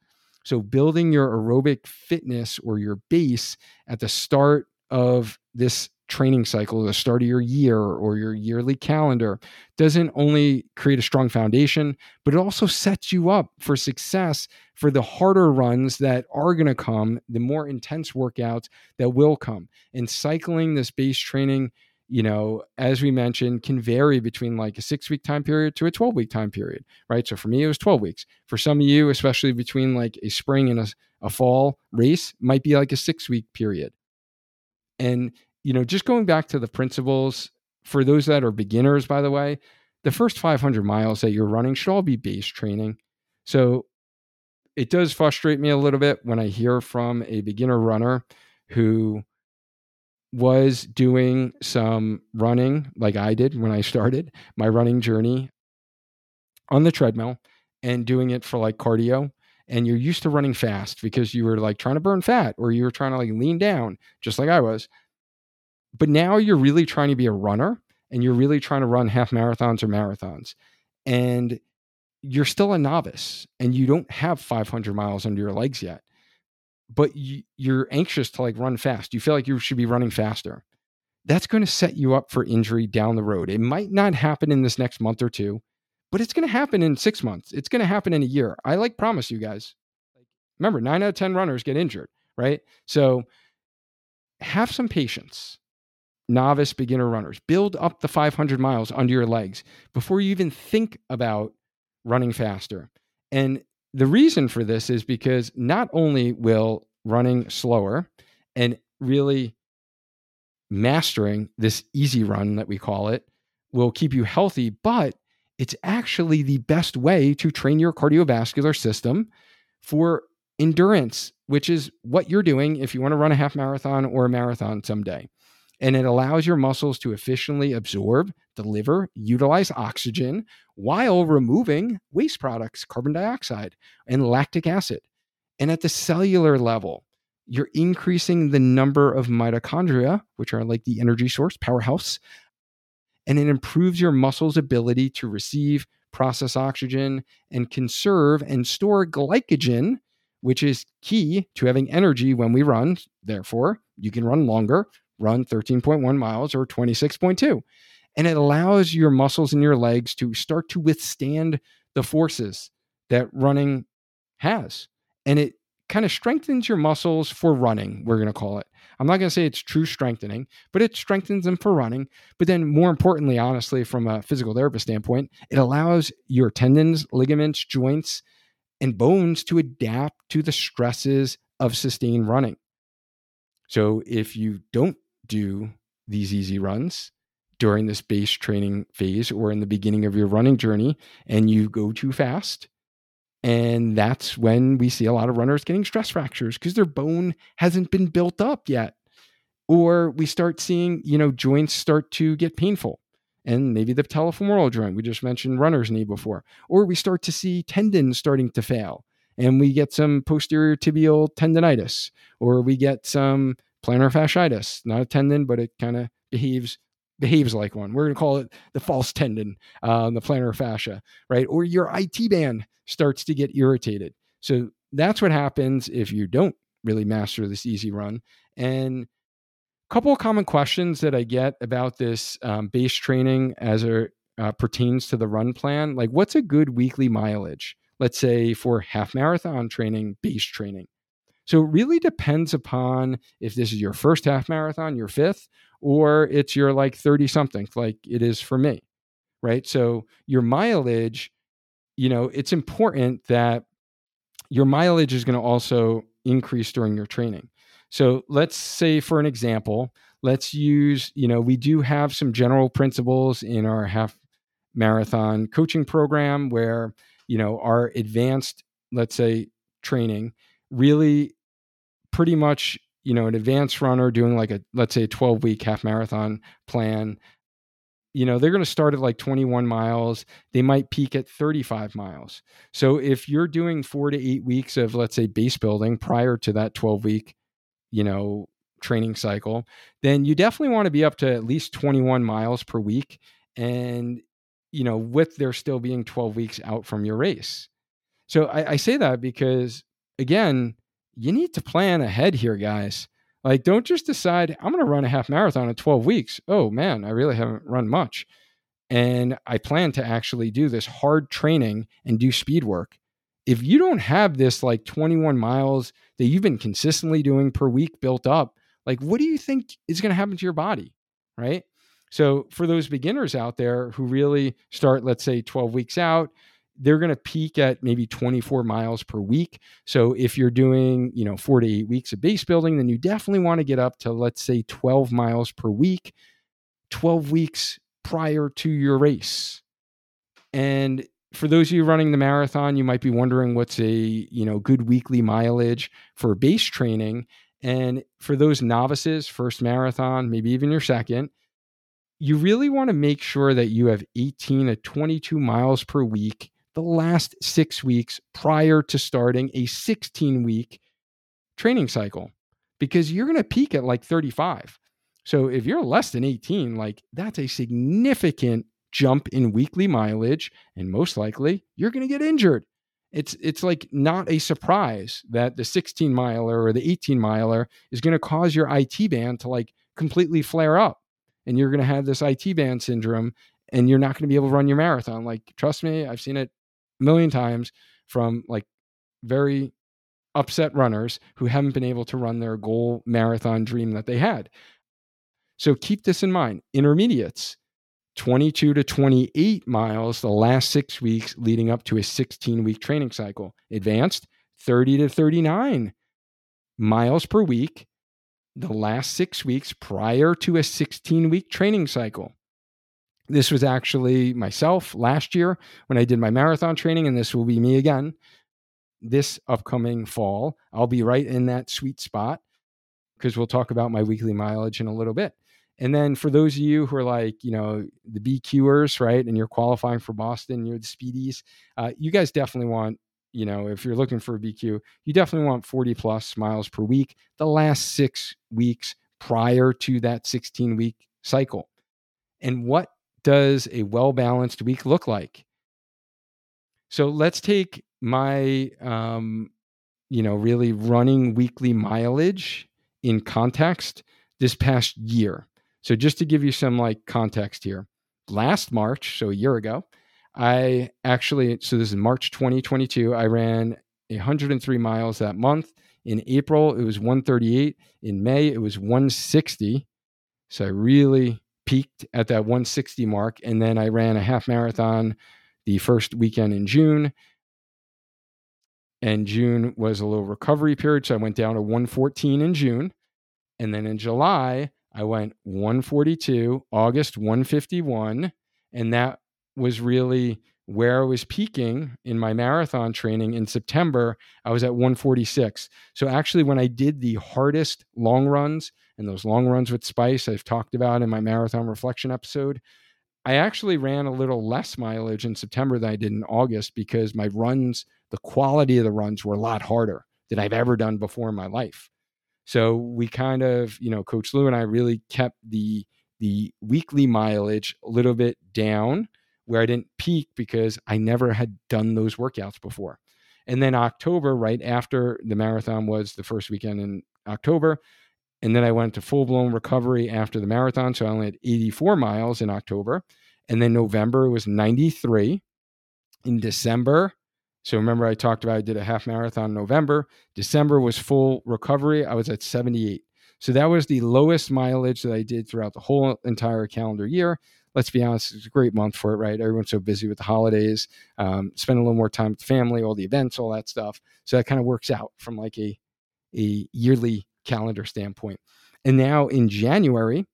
So, building your aerobic fitness or your base at the start of this training cycle, the start of your year or your yearly calendar, doesn't only create a strong foundation, but it also sets you up for success for the harder runs that are going to come, the more intense workouts that will come. And cycling this base training you know, as we mentioned, can vary between like a six week time period to a 12 week time period, right? So for me, it was 12 weeks. For some of you, especially between like a spring and a, a fall race, might be like a six week period. And, you know, just going back to the principles for those that are beginners, by the way, the first 500 miles that you're running should all be base training. So it does frustrate me a little bit when I hear from a beginner runner who was doing some running like I did when I started my running journey on the treadmill and doing it for like cardio. And you're used to running fast because you were like trying to burn fat or you were trying to like lean down just like I was. But now you're really trying to be a runner and you're really trying to run half marathons or marathons. And you're still a novice and you don't have 500 miles under your legs yet but you, you're anxious to like run fast. You feel like you should be running faster. That's going to set you up for injury down the road. It might not happen in this next month or two, but it's going to happen in six months. It's going to happen in a year. I like promise you guys. Remember, nine out of 10 runners get injured, right? So have some patience, novice beginner runners. Build up the 500 miles under your legs before you even think about running faster. And the reason for this is because not only will running slower and really mastering this easy run that we call it will keep you healthy, but it's actually the best way to train your cardiovascular system for endurance, which is what you're doing if you want to run a half marathon or a marathon someday. And it allows your muscles to efficiently absorb, deliver, utilize oxygen while removing waste products, carbon dioxide, and lactic acid. And at the cellular level, you're increasing the number of mitochondria, which are like the energy source, powerhouse, and it improves your muscles' ability to receive, process oxygen, and conserve and store glycogen, which is key to having energy when we run. Therefore, you can run longer, run 13.1 miles or 26.2. And it allows your muscles in your legs to start to withstand the forces that running has. And it kind of strengthens your muscles for running, we're going to call it. I'm not going to say it's true strengthening, but it strengthens them for running. But then, more importantly, honestly, from a physical therapist standpoint, it allows your tendons, ligaments, joints, and bones to adapt to the stresses of sustained running. So, if you don't do these easy runs during this base training phase or in the beginning of your running journey and you go too fast. And that's when we see a lot of runners getting stress fractures because their bone hasn't been built up yet. Or we start seeing, you know, joints start to get painful. And maybe the patellofemoral joint, we just mentioned runner's knee before. Or we start to see tendons starting to fail and we get some posterior tibial tendonitis, or we get some plantar fasciitis, not a tendon, but it kind of behaves behaves like one. We're going to call it the false tendon, uh, the plantar fascia, right? Or your IT band starts to get irritated. So that's what happens if you don't really master this easy run. And a couple of common questions that I get about this um, base training as it uh, pertains to the run plan, like what's a good weekly mileage? Let's say for half marathon training, base training. So it really depends upon if this is your first half marathon, your fifth, or it's your like 30 something, like it is for me. Right. So your mileage, you know, it's important that your mileage is going to also increase during your training. So let's say, for an example, let's use, you know, we do have some general principles in our half marathon coaching program where, you know, our advanced, let's say, training really pretty much you know an advanced runner doing like a let's say a 12 week half marathon plan you know they're going to start at like 21 miles. They might peak at 35 miles. So if you're doing 4 to 8 weeks of let's say base building prior to that 12 week you know training cycle then you definitely want to be up to at least 21 miles per week and you know with there still being 12 weeks out from your race. So I, I say that because, again, you need to plan ahead here, guys. Like, don't just decide, I'm going to run a half marathon in 12 weeks. Oh, man, I really haven't run much. And I plan to actually do this hard training and do speed work. If you don't have this like 21 miles that you've been consistently doing per week built up, like, what do you think is going to happen to your body? Right. So, for those beginners out there who really start, let's say, 12 weeks out, they're going to peak at maybe 24 miles per week. So if you're doing, you know, 4 to 8 weeks of base building, then you definitely want to get up to let's say 12 miles per week, 12 weeks prior to your race. And for those of you running the marathon, you might be wondering what's a, you know, good weekly mileage for base training. And for those novices, first marathon, maybe even your second, you really want to make sure that you have 18 to 22 miles per week the last six weeks prior to starting a 16 week training cycle because you're going to peak at like 35. So if you're less than 18, like that's a significant jump in weekly mileage and most likely you're going to get injured. It's it's like not a surprise that the 16 miler or the 18 miler is going to cause your IT band to like completely flare up and you're going to have this IT band syndrome and you're not going to be able to run your marathon. Like trust me, I've seen it million times from like very upset runners who haven't been able to run their goal marathon dream that they had. So keep this in mind. Intermediates, 22 to 28 miles the last six weeks leading up to a 16 week training cycle. Advanced, 30 to 39 miles per week the last six weeks prior to a 16 week training cycle. This was actually myself last year when I did my marathon training, and this will be me again this upcoming fall. I'll be right in that sweet spot because we'll talk about my weekly mileage in a little bit. And then for those of you who are like, you know, the BQers, right, and you're qualifying for Boston, you're the speedies, uh, you guys definitely want, you know, if you're looking for a BQ, you definitely want 40 plus miles per week the last six weeks prior to that 16 week cycle. And what does a well balanced week look like? So let's take my, um, you know, really running weekly mileage in context this past year. So just to give you some like context here, last March, so a year ago, I actually, so this is March 2022, I ran 103 miles that month. In April, it was 138. In May, it was 160. So I really peaked at that 160 mark. And then I ran a half marathon the first weekend in June. And June was a little recovery period. So I went down to 114 in June. And then in July, I went 142, August 151. And that was really where I was peaking in my marathon training in September. I was at 146. So actually, when I did the hardest long runs, and those long runs with Spice I've talked about in my marathon reflection episode. I actually ran a little less mileage in September than I did in August because my runs, the quality of the runs were a lot harder than I've ever done before in my life. So we kind of, you know, Coach Lou and I really kept the the weekly mileage a little bit down where I didn't peak because I never had done those workouts before. And then October, right after the marathon was the first weekend in October, and then I went to full blown recovery after the marathon. So I only had 84 miles in October. And then November was 93. In December, so remember I talked about I did a half marathon in November. December was full recovery. I was at 78. So that was the lowest mileage that I did throughout the whole entire calendar year. Let's be honest, it's a great month for it, right? Everyone's so busy with the holidays, um, spend a little more time with family, all the events, all that stuff. So that kind of works out from like a a yearly calendar standpoint. And now in January,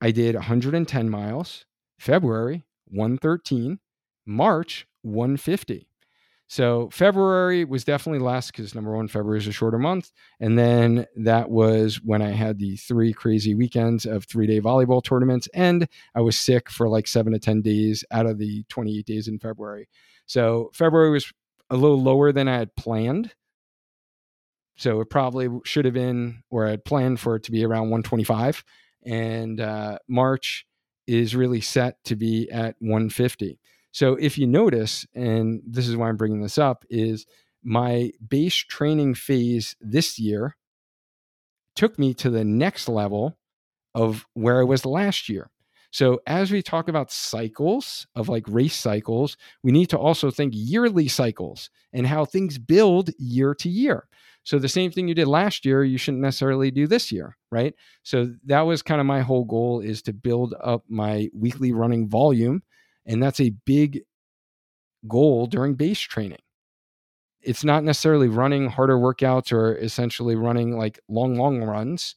I did 110 miles, February, 113, March, 150. So February was definitely less because number one, February is a shorter month. And then that was when I had the three crazy weekends of three day volleyball tournaments. And I was sick for like seven to 10 days out of the 28 days in February. So February was a little lower than I had planned. So it probably should have been, or I had planned for it to be around 125. And uh, March is really set to be at 150. So if you notice, and this is why I'm bringing this up, is my base training phase this year took me to the next level of where I was last year. So, as we talk about cycles of mm-hmm. like race cycles, we need to also think yearly cycles and how things build year to year. So, the same thing you did last year, you shouldn't necessarily do this year, right? So, that was kind of my whole goal is to build up my weekly running volume. And that's a big goal during base training. It's not necessarily running harder workouts or essentially running like long, long runs,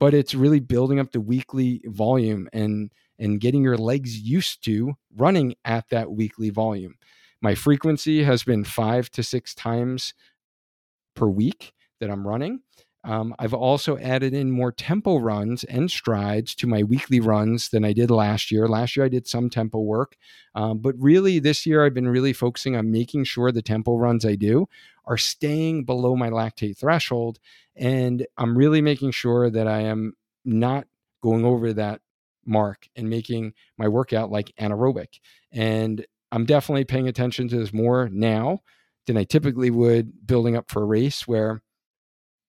but it's really building up the weekly volume and and getting your legs used to running at that weekly volume. My frequency has been five to six times per week that I'm running. Um, I've also added in more tempo runs and strides to my weekly runs than I did last year. Last year, I did some tempo work, um, but really this year, I've been really focusing on making sure the tempo runs I do are staying below my lactate threshold. And I'm really making sure that I am not going over that mark and making my workout like anaerobic. And I'm definitely paying attention to this more now than I typically would building up for a race where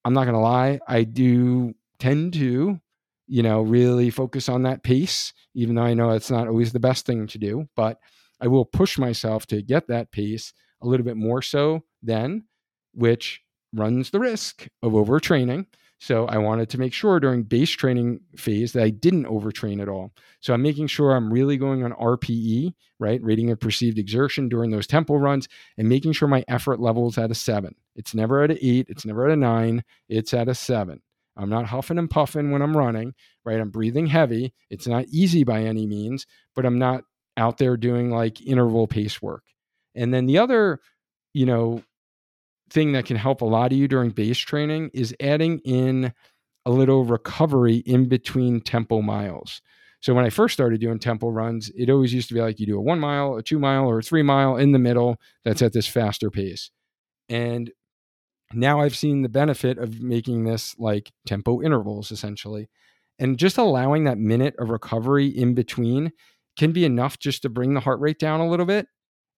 I'm not going to lie, I do tend to, you know, really focus on that pace, even though I know it's not always the best thing to do, but I will push myself to get that pace a little bit more so then, which runs the risk of overtraining so I wanted to make sure during base training phase that I didn't overtrain at all. So I'm making sure I'm really going on RPE, right? Rating of perceived exertion during those tempo runs and making sure my effort level is at a seven. It's never at an eight, it's never at a nine, it's at a seven. I'm not huffing and puffing when I'm running, right? I'm breathing heavy. It's not easy by any means, but I'm not out there doing like interval pace work. And then the other, you know, thing that can help a lot of you during base training is adding in a little recovery in between tempo miles. So when I first started doing tempo runs, it always used to be like you do a one mile, a two mile, or a three mile in the middle that's at this faster pace. And now I've seen the benefit of making this like tempo intervals essentially. And just allowing that minute of recovery in between can be enough just to bring the heart rate down a little bit.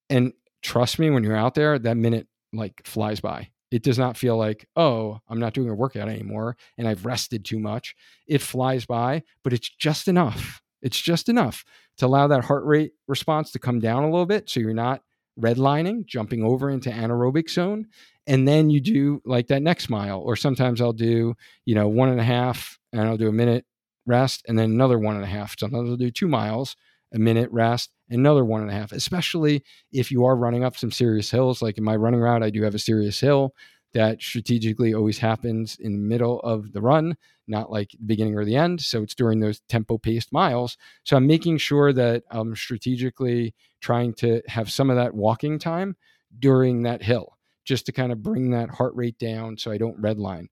And trust me, when you're out there, that minute like flies by. It does not feel like, oh, I'm not doing a workout anymore and I've rested too much. It flies by, but it's just enough. It's just enough to allow that heart rate response to come down a little bit so you're not redlining, jumping over into anaerobic zone. And then you do like that next mile, or sometimes I'll do, you know, one and a half and I'll do a minute rest and then another one and a half. Sometimes I'll do two miles a minute rest, another one and a half, especially if you are running up some serious hills. Like in my running route, I do have a serious hill that strategically always happens in the middle of the run, not like the beginning or the end. So it's during those tempo paced miles. So I'm making sure that I'm strategically trying to have some of that walking time during that hill just to kind of bring that heart rate down so I don't redline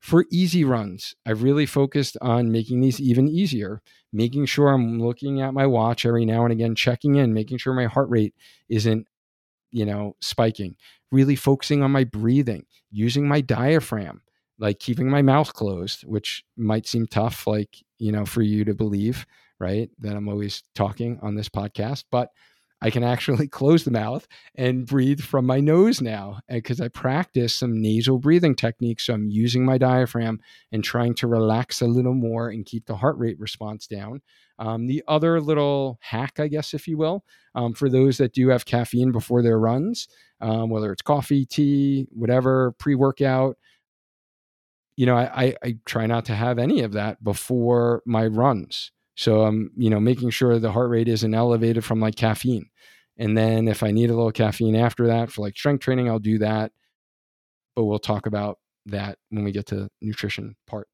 for easy runs, I've really focused on making these even easier, making sure I'm looking at my watch every now and again, checking in, making sure my heart rate isn't, you know, spiking, really focusing on my breathing, using my diaphragm, like keeping my mouth closed, which might seem tough, like, you know, for you to believe, right? That I'm always talking on this podcast, but I can actually close the mouth and breathe from my nose now because I practice some nasal breathing techniques. So I'm using my diaphragm and trying to relax a little more and keep the heart rate response down. Um, the other little hack, I guess, if you will, um, for those that do have caffeine before their runs, um, whether it's coffee, tea, whatever, pre workout, you know, I, I, I try not to have any of that before my runs. So I'm, you know, making sure the heart rate isn't elevated from like caffeine. And then if I need a little caffeine after that for like strength training, I'll do that. But we'll talk about that when we get to nutrition part.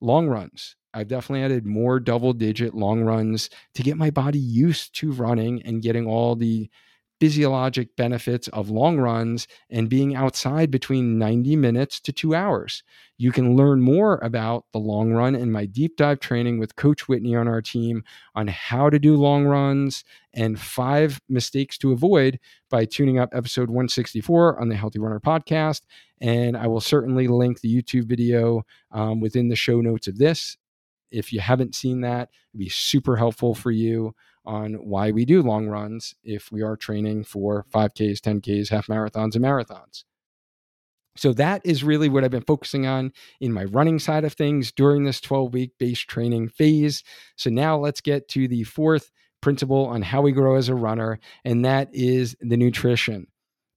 Long runs. I've definitely added more double digit long runs to get my body used to running and getting all the physiologic benefits of long runs and being outside between 90 minutes to two hours. You can learn more about the long run in my deep dive training with Coach Whitney on our team on how to do long runs and five mistakes to avoid by tuning up episode 164 on the Healthy Runner podcast. And I will certainly link the YouTube video um, within the show notes of this. If you haven't seen that, it'd be super helpful for you on why we do long runs if we are training for 5Ks, 10Ks, half marathons, and marathons. So that is really what I've been focusing on in my running side of things during this 12 week base training phase. So now let's get to the fourth principle on how we grow as a runner, and that is the nutrition.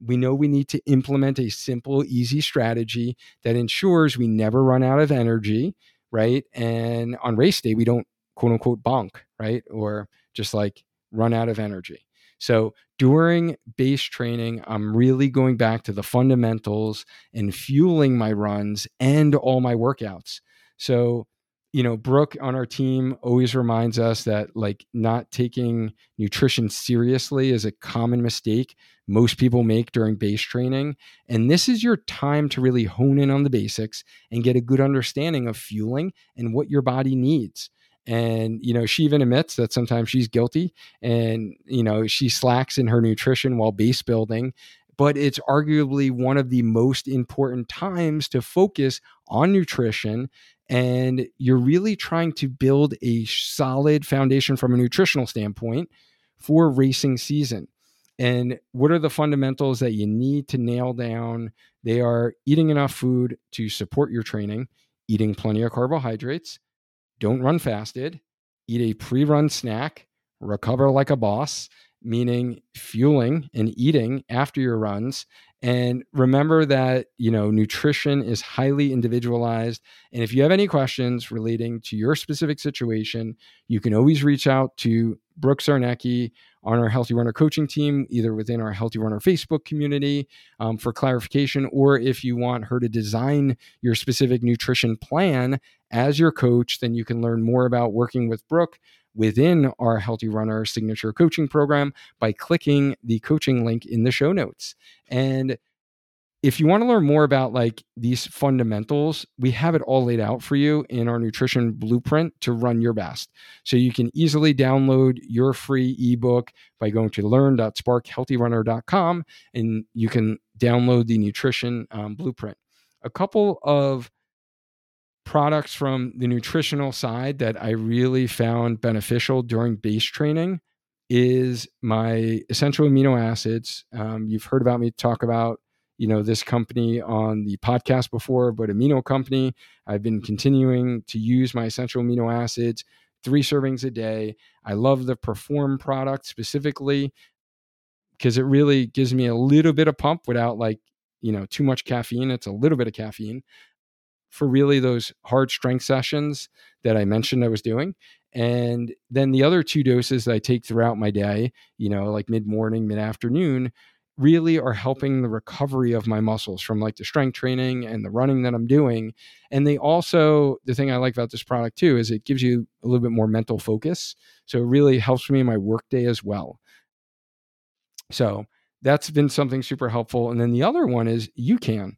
We know we need to implement a simple, easy strategy that ensures we never run out of energy, right? And on race day, we don't quote unquote bonk, right? Or just like run out of energy. So during base training, I'm really going back to the fundamentals and fueling my runs and all my workouts. So, you know, Brooke on our team always reminds us that like not taking nutrition seriously is a common mistake most people make during base training. And this is your time to really hone in on the basics and get a good understanding of fueling and what your body needs and you know she even admits that sometimes she's guilty and you know she slacks in her nutrition while base building but it's arguably one of the most important times to focus on nutrition and you're really trying to build a solid foundation from a nutritional standpoint for racing season. And what are the fundamentals that you need to nail down? They are eating enough food to support your training eating plenty of carbohydrates don't run fasted, eat a pre run snack, recover like a boss, meaning fueling and eating after your runs. And remember that, you know, nutrition is highly individualized. And if you have any questions relating to your specific situation, you can always reach out to Brooke Zarnecki on our Healthy Runner coaching team, either within our Healthy Runner Facebook community um, for clarification, or if you want her to design your specific nutrition plan as your coach, then you can learn more about working with Brooke within our Healthy Runner signature coaching program by clicking the coaching link in the show notes. And if you want to learn more about like these fundamentals, we have it all laid out for you in our nutrition blueprint to run your best. So you can easily download your free ebook by going to learn.sparkhealthyrunner.com and you can download the nutrition um, blueprint. A couple of products from the nutritional side that I really found beneficial during base training is my essential amino acids. Um, you've heard about me talk about you know this company on the podcast before, but Amino Company. I've been continuing to use my essential amino acids, three servings a day. I love the Perform product specifically because it really gives me a little bit of pump without like you know too much caffeine. It's a little bit of caffeine for really those hard strength sessions that I mentioned I was doing. And then the other two doses that I take throughout my day, you know, like mid morning, mid afternoon, really are helping the recovery of my muscles from like the strength training and the running that I'm doing. And they also, the thing I like about this product too is it gives you a little bit more mental focus. So it really helps me in my workday as well. So that's been something super helpful. And then the other one is UCAN.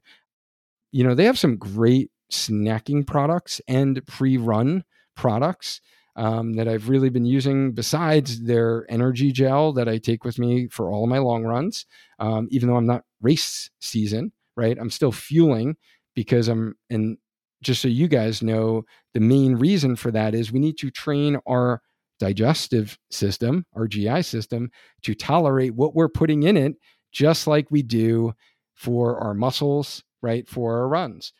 You know, they have some great snacking products and pre run products um, that I've really been using besides their energy gel that I take with me for all of my long runs. Um, even though I'm not race season, right? I'm still fueling because I'm, and just so you guys know, the main reason for that is we need to train our digestive system, our GI system, to tolerate what we're putting in it, just like we do for our muscles, right? For our runs.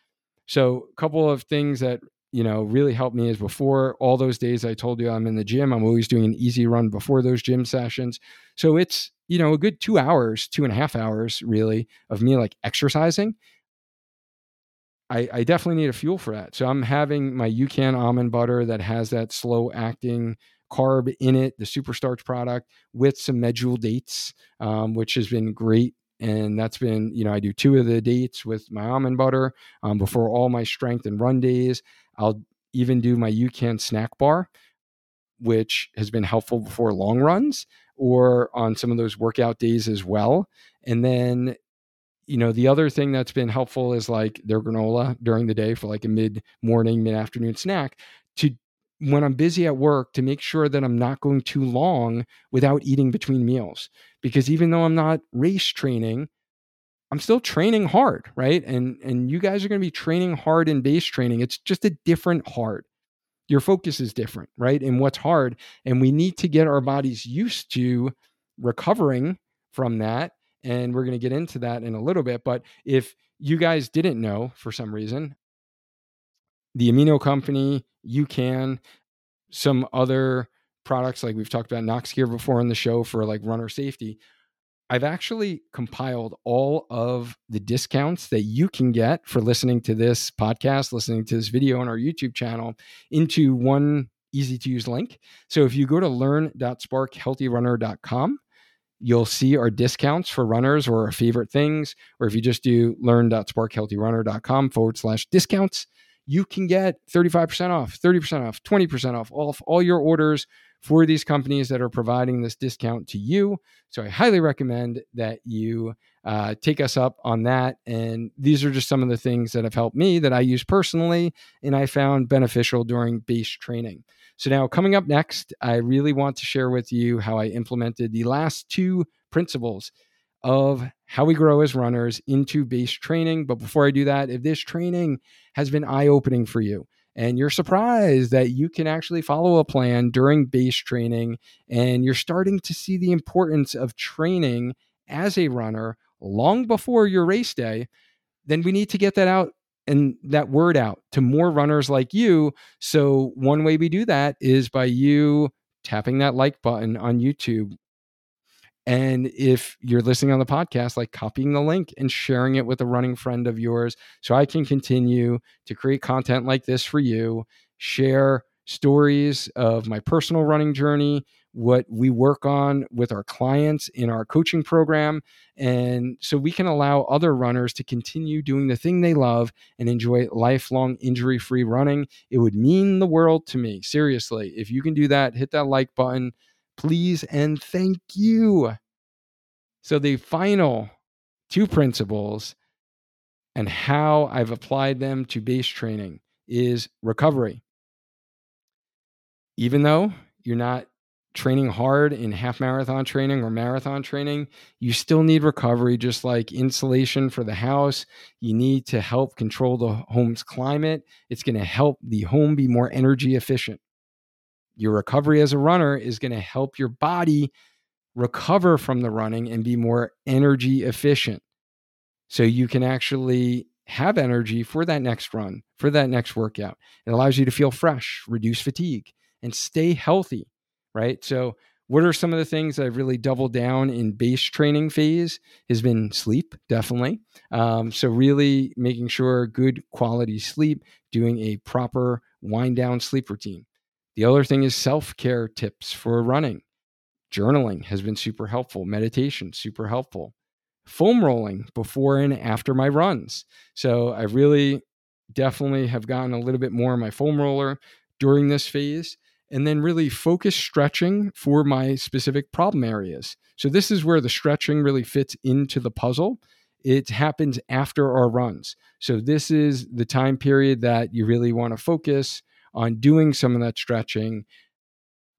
So, a couple of things that you know, really helped me is before all those days I told you I'm in the gym, I'm always doing an easy run before those gym sessions. So it's, you know, a good two hours, two and a half hours really of me like exercising. I, I definitely need a fuel for that. So I'm having my UCAN almond butter that has that slow acting carb in it, the super starch product with some medjool dates, um, which has been great and that's been you know i do two of the dates with my almond butter um, before all my strength and run days. I'll even do my UCAN snack bar which has been helpful before long runs or on some of those workout days as well. And then you know the other thing that's been helpful is like their granola during the day for like a mid morning mid afternoon snack to when I'm busy at work to make sure that I'm not going too long without eating between meals. Because even though I'm not race training, I'm still training hard, right? And and you guys are going to be training hard in base training. It's just a different hard. your focus is different, right? And what's hard. And we need to get our bodies used to recovering from that. And we're going to get into that in a little bit. But if you guys didn't know for some reason, the amino company, UCAN, some other products like we've talked about Noxgear before on the show for like runner safety. I've actually compiled all of the discounts that you can get for listening to this podcast, listening to this video on our YouTube channel into one easy to use link. So if you go to learn.sparkhealthyrunner.com, you'll see our discounts for runners or our favorite things. Or if you just do learn.sparkhealthyrunner.com forward slash discounts, you can get 35% off, 30% off, 20% off all, all your orders for these companies that are providing this discount to you. So I highly recommend that you uh, take us up on that. And these are just some of the things that have helped me that I use personally and I found beneficial during base training. So now, coming up next, I really want to share with you how I implemented the last two principles of how we grow as runners into base training. But before I do that, if this training has been eye opening for you, and you're surprised that you can actually follow a plan during base training and you're starting to see the importance of training as a runner long before your race day, then we need to get that out and that word out to more runners like you. So, one way we do that is by you tapping that like button on YouTube and if you're listening on the podcast, like copying the link and sharing it with a running friend of yours so I can continue to create content like this for you, share stories of my personal running journey, what we work on with our clients in our coaching program. And so we can allow other runners to continue doing the thing they love and enjoy lifelong injury free running. It would mean the world to me. Seriously, if you can do that, hit that like button please and thank you. So, the final two principles and how I've applied them to base training is recovery. Even though you're not training hard in half marathon training or marathon training, you still need recovery, just like insulation for the house. You need to help control the home's climate. It's going to help the home be more energy efficient your recovery as a runner is going to help your body recover from the running and be more energy efficient. So you can actually have energy for that next run, for that next workout. It allows you to feel fresh, reduce fatigue, and stay healthy, right? So, what are some of the things I've really doubled down in base training phase has been sleep, definitely. Um, so, really making sure good quality sleep, doing a proper wind down sleep routine. The other thing is self care tips for running. Journaling has been super helpful, meditation, super helpful. Foam rolling before and after my runs. So I really definitely have gotten a little bit more on my foam roller during this phase. And then really focus stretching for my specific problem areas. So this is where the stretching really fits into the puzzle. It happens after our runs. So this is the time period that you really want to focus on doing some of that stretching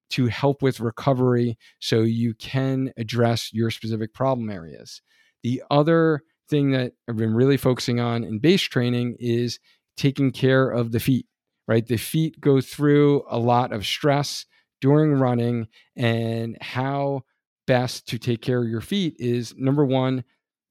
to help with recovery so you can address your specific problem areas. The other thing that I've been really focusing on in base training is taking care of the feet, right? The feet go through a lot of stress during running, and how best to take care of your feet is number one,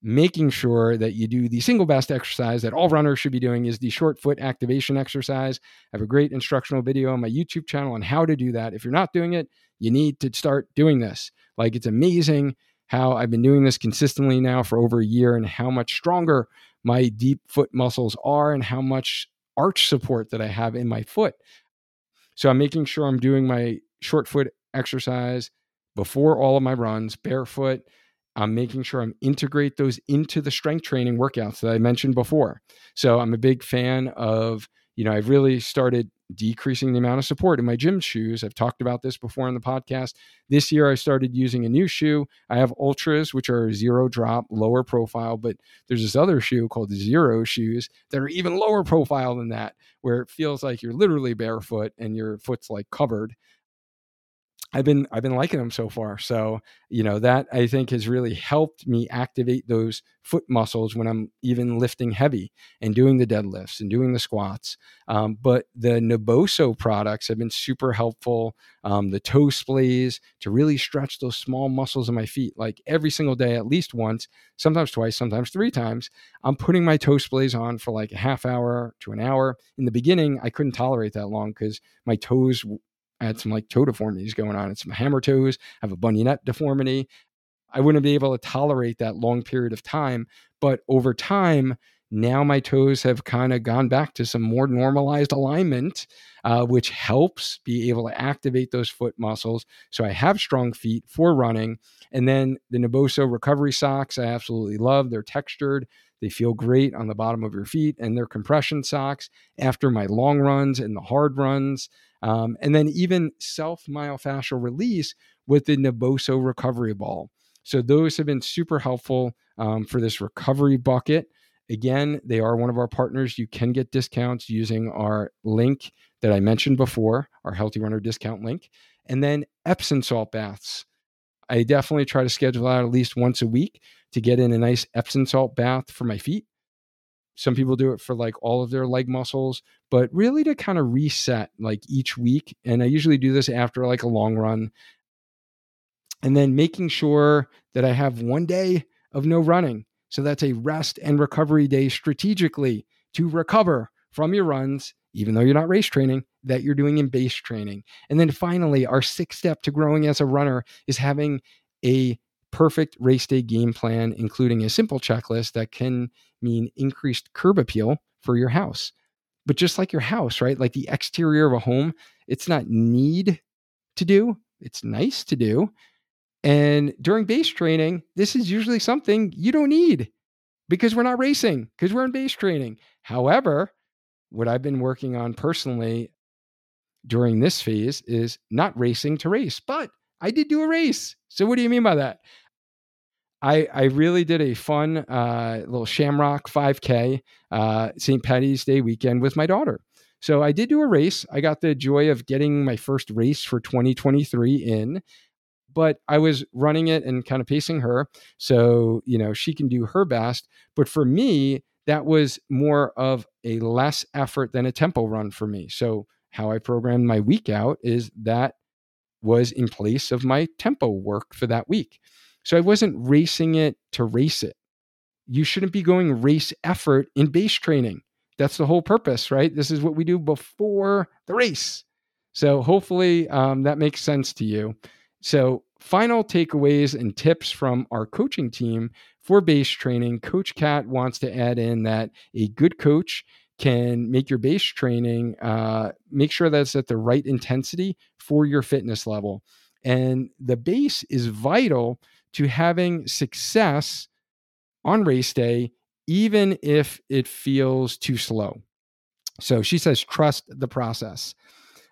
making sure that you do the single best exercise that all runners should be doing is the short foot activation exercise. I have a great instructional video on my YouTube channel on how to do that. If you're not doing it, you need to start doing this. Like it's amazing how I've been doing this consistently now for over a year and how much stronger my deep foot muscles are and how much arch support that I have in my foot. So I'm making sure I'm doing my short foot exercise before all of my runs, barefoot, I'm making sure I'm integrate those into the strength training workouts that I mentioned before. So I'm a big fan of, you know, I've really started decreasing the amount of support in my gym shoes. I've talked about this before in the podcast. This year I started using a new shoe. I have Altras, which are zero drop, lower profile, but there's this other shoe called Xero Shoes that are even lower profile than that, where it feels like you're literally barefoot and your foot's like covered I've been I've been liking them so far. So, you know, that I think has really helped me activate those foot muscles when I'm even lifting heavy and doing the deadlifts and doing the squats. Um, but the Naboso products have been super helpful. Um, the toe splays to really stretch those small muscles in my feet, like every single day, at least once, sometimes twice, sometimes three times. I'm putting my toe splays on for like a half hour to an hour. In the beginning, I couldn't tolerate that long because my toes I had some like toe deformities going on and some hammer toes. I have a bunionette deformity. I wouldn't be able to tolerate that long period of time. But over time, now my toes have kind of gone back to some more normalized alignment, uh, which helps be able to activate those foot muscles. So I have strong feet for running. And then the Naboso recovery socks, I absolutely love. They're textured. They feel great on the bottom of your feet, and they're compression socks after my long runs and the hard runs. Um, and then even self myofascial release with the Naboso recovery ball. So those have been super helpful um, for this recovery bucket. Again, they are one of our partners. You can get discounts using our link that I mentioned before, our Healthy Runner discount link. And then Epsom salt baths. I definitely try to schedule out at least once a week to get in a nice Epsom salt bath for my feet. Some people do it for like all of their leg muscles, but really to kind of reset like each week. And I usually do this after like a long run. And then making sure that I have one day of no running. So that's a rest and recovery day strategically to recover from your runs, even though you're not race training, that you're doing in base training. And then finally, our sixth step to growing as a runner is having a perfect race day game plan, including a simple checklist that can mean increased curb appeal for your house. But just like your house, right? Like the exterior of a home, it's not need to do, it's nice to do. And during base training, this is usually something you don't need because we're not racing, because we're in base training. However, what I've been working on personally during this phase is not racing to race, but I did do a race. So what do you mean by that? I, I really did a fun uh, little Shamrock 5K uh, St. Patty's Day weekend with my daughter. So I did do a race. I got the joy of getting my first race for 2023 in, but I was running it and kind of pacing her. So, you know, she can do her best. But for me, that was more of a less effort than a tempo run for me. So, how I programmed my week out is that was in place of my tempo work for that week. So I wasn't racing it to race it. You shouldn't be going race effort in base training. That's the whole purpose, right? This is what we do before the race. So hopefully um, that makes sense to you. So, final takeaways and tips from our coaching team for base training. Coach Cat wants to add in that a good coach can make your base training uh, make sure that's at the right intensity for your fitness level. And the base is vital to having success on race day, even if it feels too slow. So she says, trust the process.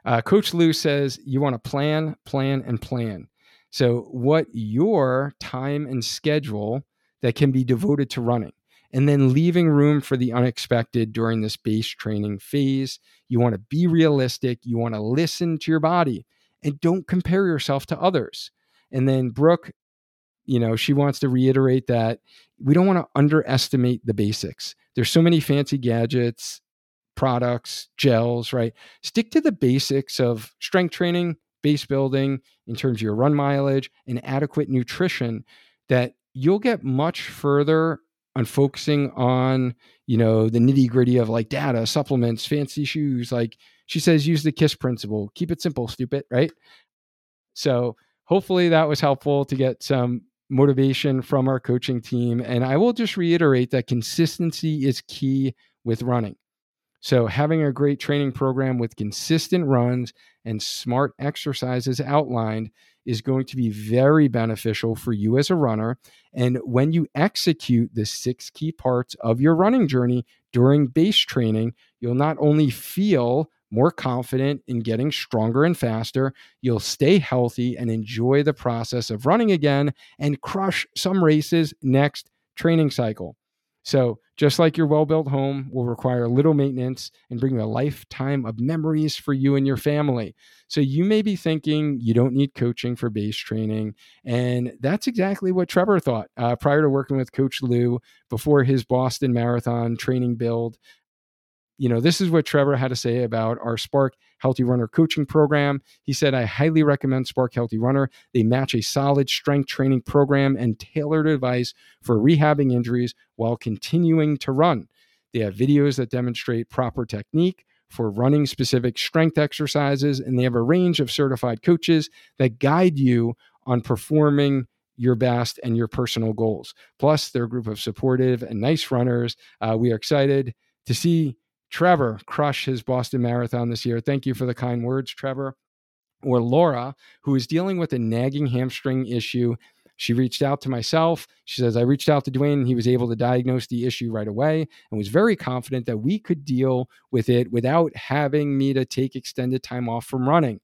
Uh, Coach Lou says, you want to plan, plan, and plan. So, what your time and schedule that can be devoted to running, and then leaving room for the unexpected during this base training phase. You want to be realistic, you want to listen to your body, and don't compare yourself to others. And then Brooke you know, she wants to reiterate that we don't want to underestimate the basics. There's so many fancy gadgets, products, gels, right? Stick to the basics of strength training, base building in terms of your run mileage and adequate nutrition that you'll get much further on focusing on, you know, the nitty gritty of like data, supplements, fancy shoes. Like she says, use the KISS principle. Keep it simple, stupid, right? So hopefully that was helpful to get some motivation from our coaching team. And I will just reiterate that consistency is key with running. So, having a great training program with consistent runs and smart exercises outlined is going to be very beneficial for you as a runner. And when you execute the six key parts of your running journey during base training, you'll not only feel more confident in getting stronger and faster. You'll stay healthy and enjoy the process of running again and crush some races next training cycle. So, just like your well built home will require little maintenance and bring a lifetime of memories for you and your family. So, you may be thinking you don't need coaching for base training. And that's exactly what Trevor thought uh, prior to working with Coach Lou before his Boston Marathon training build you know, this is what Trevor had to say about our Spark Healthy Runner coaching program. He said, I highly recommend Spark Healthy Runner. They match a solid strength training program and tailored advice for rehabbing injuries while continuing to run. They have videos that demonstrate proper technique for running specific strength exercises, and they have a range of certified coaches that guide you on performing your best and your personal goals. Plus, they're a group of supportive and nice runners. Uh, we are excited to see Trevor crush his Boston Marathon this year. Thank you for the kind words, Trevor. Or Laura, who is dealing with a nagging hamstring issue. She reached out to myself. She says, I reached out to Duane and he was able to diagnose the issue right away and was very confident that we could deal with it without having me to take extended time off from running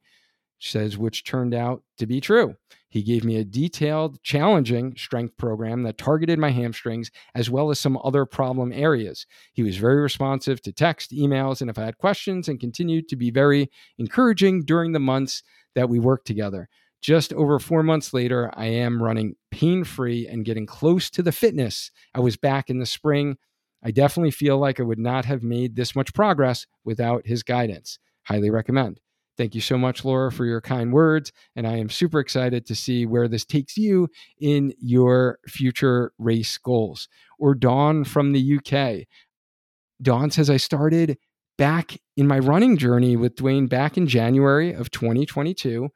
says, which turned out to be true. He gave me a detailed, challenging strength program that targeted my hamstrings as well as some other problem areas. He was very responsive to text, emails, and if I had questions, and continued to be very encouraging during the months that we worked together. Just over four months later, I am running pain free and getting close to the fitness I was back in the spring. I definitely feel like I would not have made this much progress without his guidance. Highly recommend. Thank you so much, Laura, for your kind words. And I am super excited to see where this takes you in your future race goals. Or Dawn from the UK. Dawn says, I started back in my running journey with Duane back in January of 2022.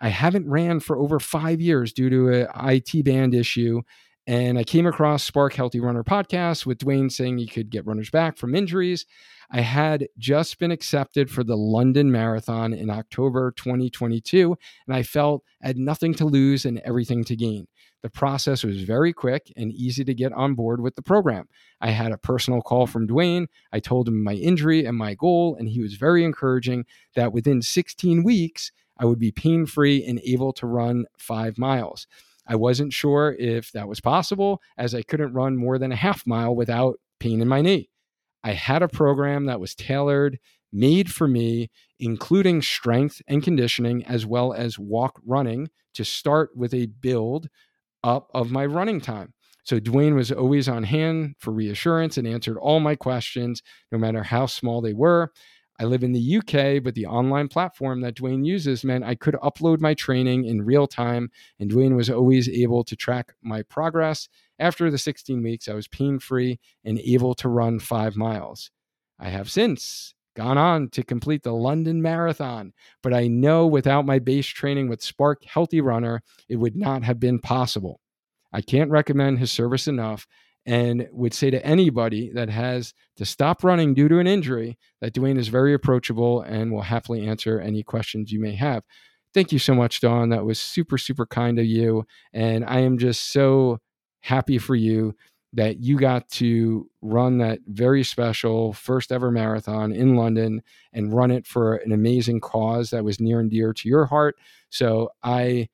I haven't ran for over five years due to a IT band issue. And I came across Spark Healthy Runner podcast with Duane saying he could get runners back from injuries. I had just been accepted for the London Marathon in October 2022, and I felt I had nothing to lose and everything to gain. The process was very quick and easy to get on board with the program. I had a personal call from Duane. I told him my injury and my goal, and he was very encouraging that within 16 weeks, I would be pain free and able to run five miles. I wasn't sure if that was possible, as I couldn't run more than a half mile without pain in my knee. I had a program that was tailored, made for me, including strength and conditioning, as well as walk running to start with a build up of my running time. So Duane was always on hand for reassurance and answered all my questions, no matter how small they were. I live in the UK, but the online platform that Duane uses meant I could upload my training in real time, and Duane was always able to track my progress after the 16 weeks, I was pain free and able to run five miles. I have since gone on to complete the London Marathon, but I know without my base training with Spark Healthy Runner, it would not have been possible. I can't recommend his service enough and would say to anybody that has to stop running due to an injury that Duane is very approachable and will happily answer any questions you may have. Thank you so much, Dawn. That was super, super kind of you. And I am just so happy for you that you got to run that very special first ever marathon in London and run it for an amazing cause that was near and dear to your heart. So I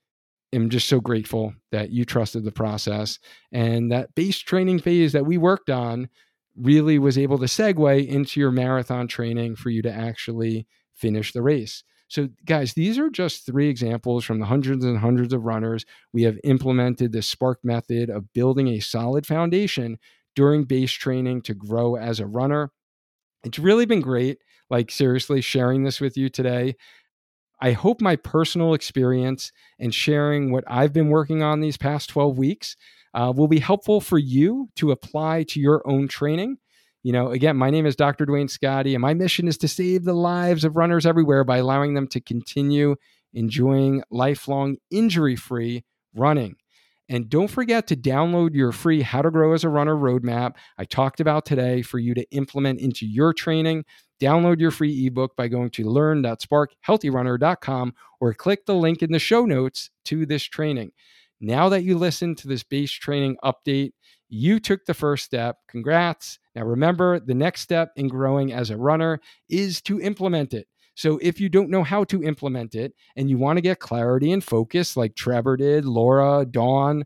am just so grateful that you trusted the process and that base training phase that we worked on really was able to segue into your marathon training for you to actually finish the race. So, guys, these are just three examples from the hundreds and hundreds of runners. We have implemented the Spark method of building a solid foundation during base training to grow as a runner. It's really been great, like, seriously, sharing this with you today. I hope my personal experience and sharing what I've been working on these past 12 weeks uh, will be helpful for you to apply to your own training. You know, again, my name is Dr. Duane Scotti, and my mission is to save the lives of runners everywhere by allowing them to continue enjoying lifelong injury free running. And don't forget to download your free How to Grow as a Runner roadmap I talked about today for you to implement into your training. Download your free ebook by going to learn.sparkhealthyrunner.com or click the link in the show notes to this training. Now that you listen to this base training update, you took the first step. Congrats. Now, remember, the next step in growing as a runner is to implement it. So, if you don't know how to implement it and you want to get clarity and focus, like Trevor did, Laura, Dawn,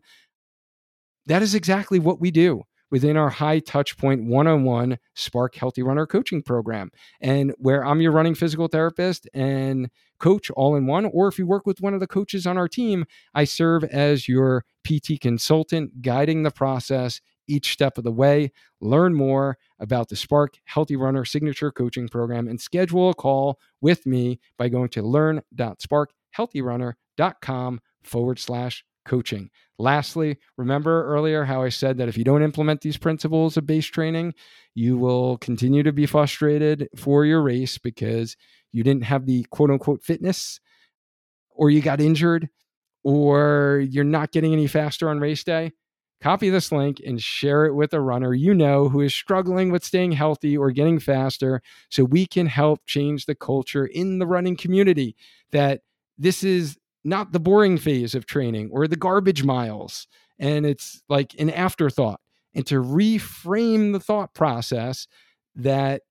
that is exactly what we do. Within our high touch point one on one Spark Healthy Runner coaching program. And where I'm your running physical therapist and coach all in one, or if you work with one of the coaches on our team, I serve as your PT consultant, guiding the process each step of the way. Learn more about the Spark Healthy Runner Signature Coaching Program and schedule a call with me by going to learn.sparkhealthyrunner.com forward slash coaching. Lastly, remember earlier how I said that if you don't implement these principles of base training, you will continue to be frustrated for your race because you didn't have the quote unquote fitness or you got injured or you're not getting any faster on race day. Copy this link and share it with a runner you know who is struggling with staying healthy or getting faster so we can help change the culture in the running community that this is not the boring phase of training or the garbage miles. And it's like an afterthought. And to reframe the thought process that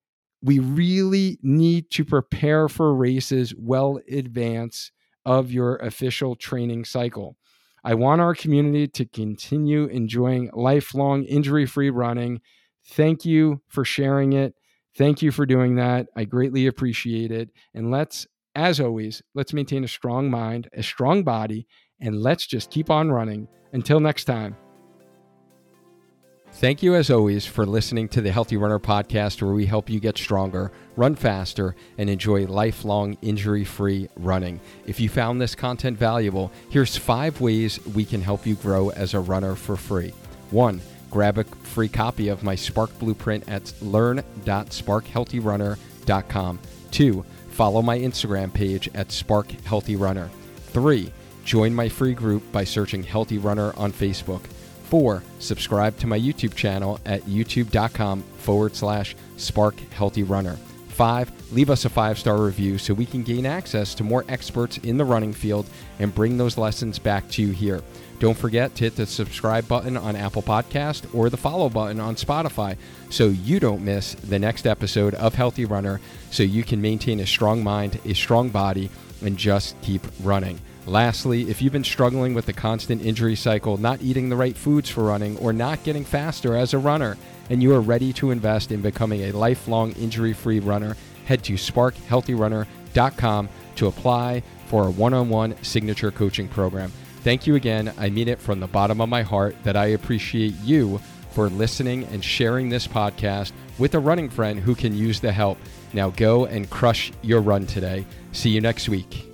we really need to prepare for races well advance of your official training cycle. I want our community to continue enjoying lifelong injury free running. Thank you for sharing it. Thank you for doing that. I greatly appreciate it. And let's as always, let's maintain a strong mind, a strong body, and let's just keep on running. Until next time. Thank you, as always, for listening to the Healthy Runner podcast, where we help you get stronger, run faster, and enjoy lifelong injury free running. If you found this content valuable, here's five ways we can help you grow as a runner for free. One, grab a free copy of my Spark Blueprint at learn.sparkhealthyrunner.com. Two, Follow my Instagram page at Spark Healthy Runner. 3. Join my free group by searching Healthy Runner on Facebook. 4. Subscribe to my YouTube channel at youtube.com forward slash Spark Healthy Runner. 5. Leave us a five star review so we can gain access to more experts in the running field and bring those lessons back to you here. Don't forget to hit the subscribe button on Apple Podcast or the follow button on Spotify so you don't miss the next episode of Healthy Runner so you can maintain a strong mind, a strong body, and just keep running. Lastly, if you've been struggling with the constant injury cycle, not eating the right foods for running, or not getting faster as a runner, and you are ready to invest in becoming a lifelong injury free runner, head to sparkhealthyrunner.com to apply for a one on one signature coaching program. Thank you again. I mean it from the bottom of my heart that I appreciate you for listening and sharing this podcast with a running friend who can use the help. Now go and crush your run today. See you next week.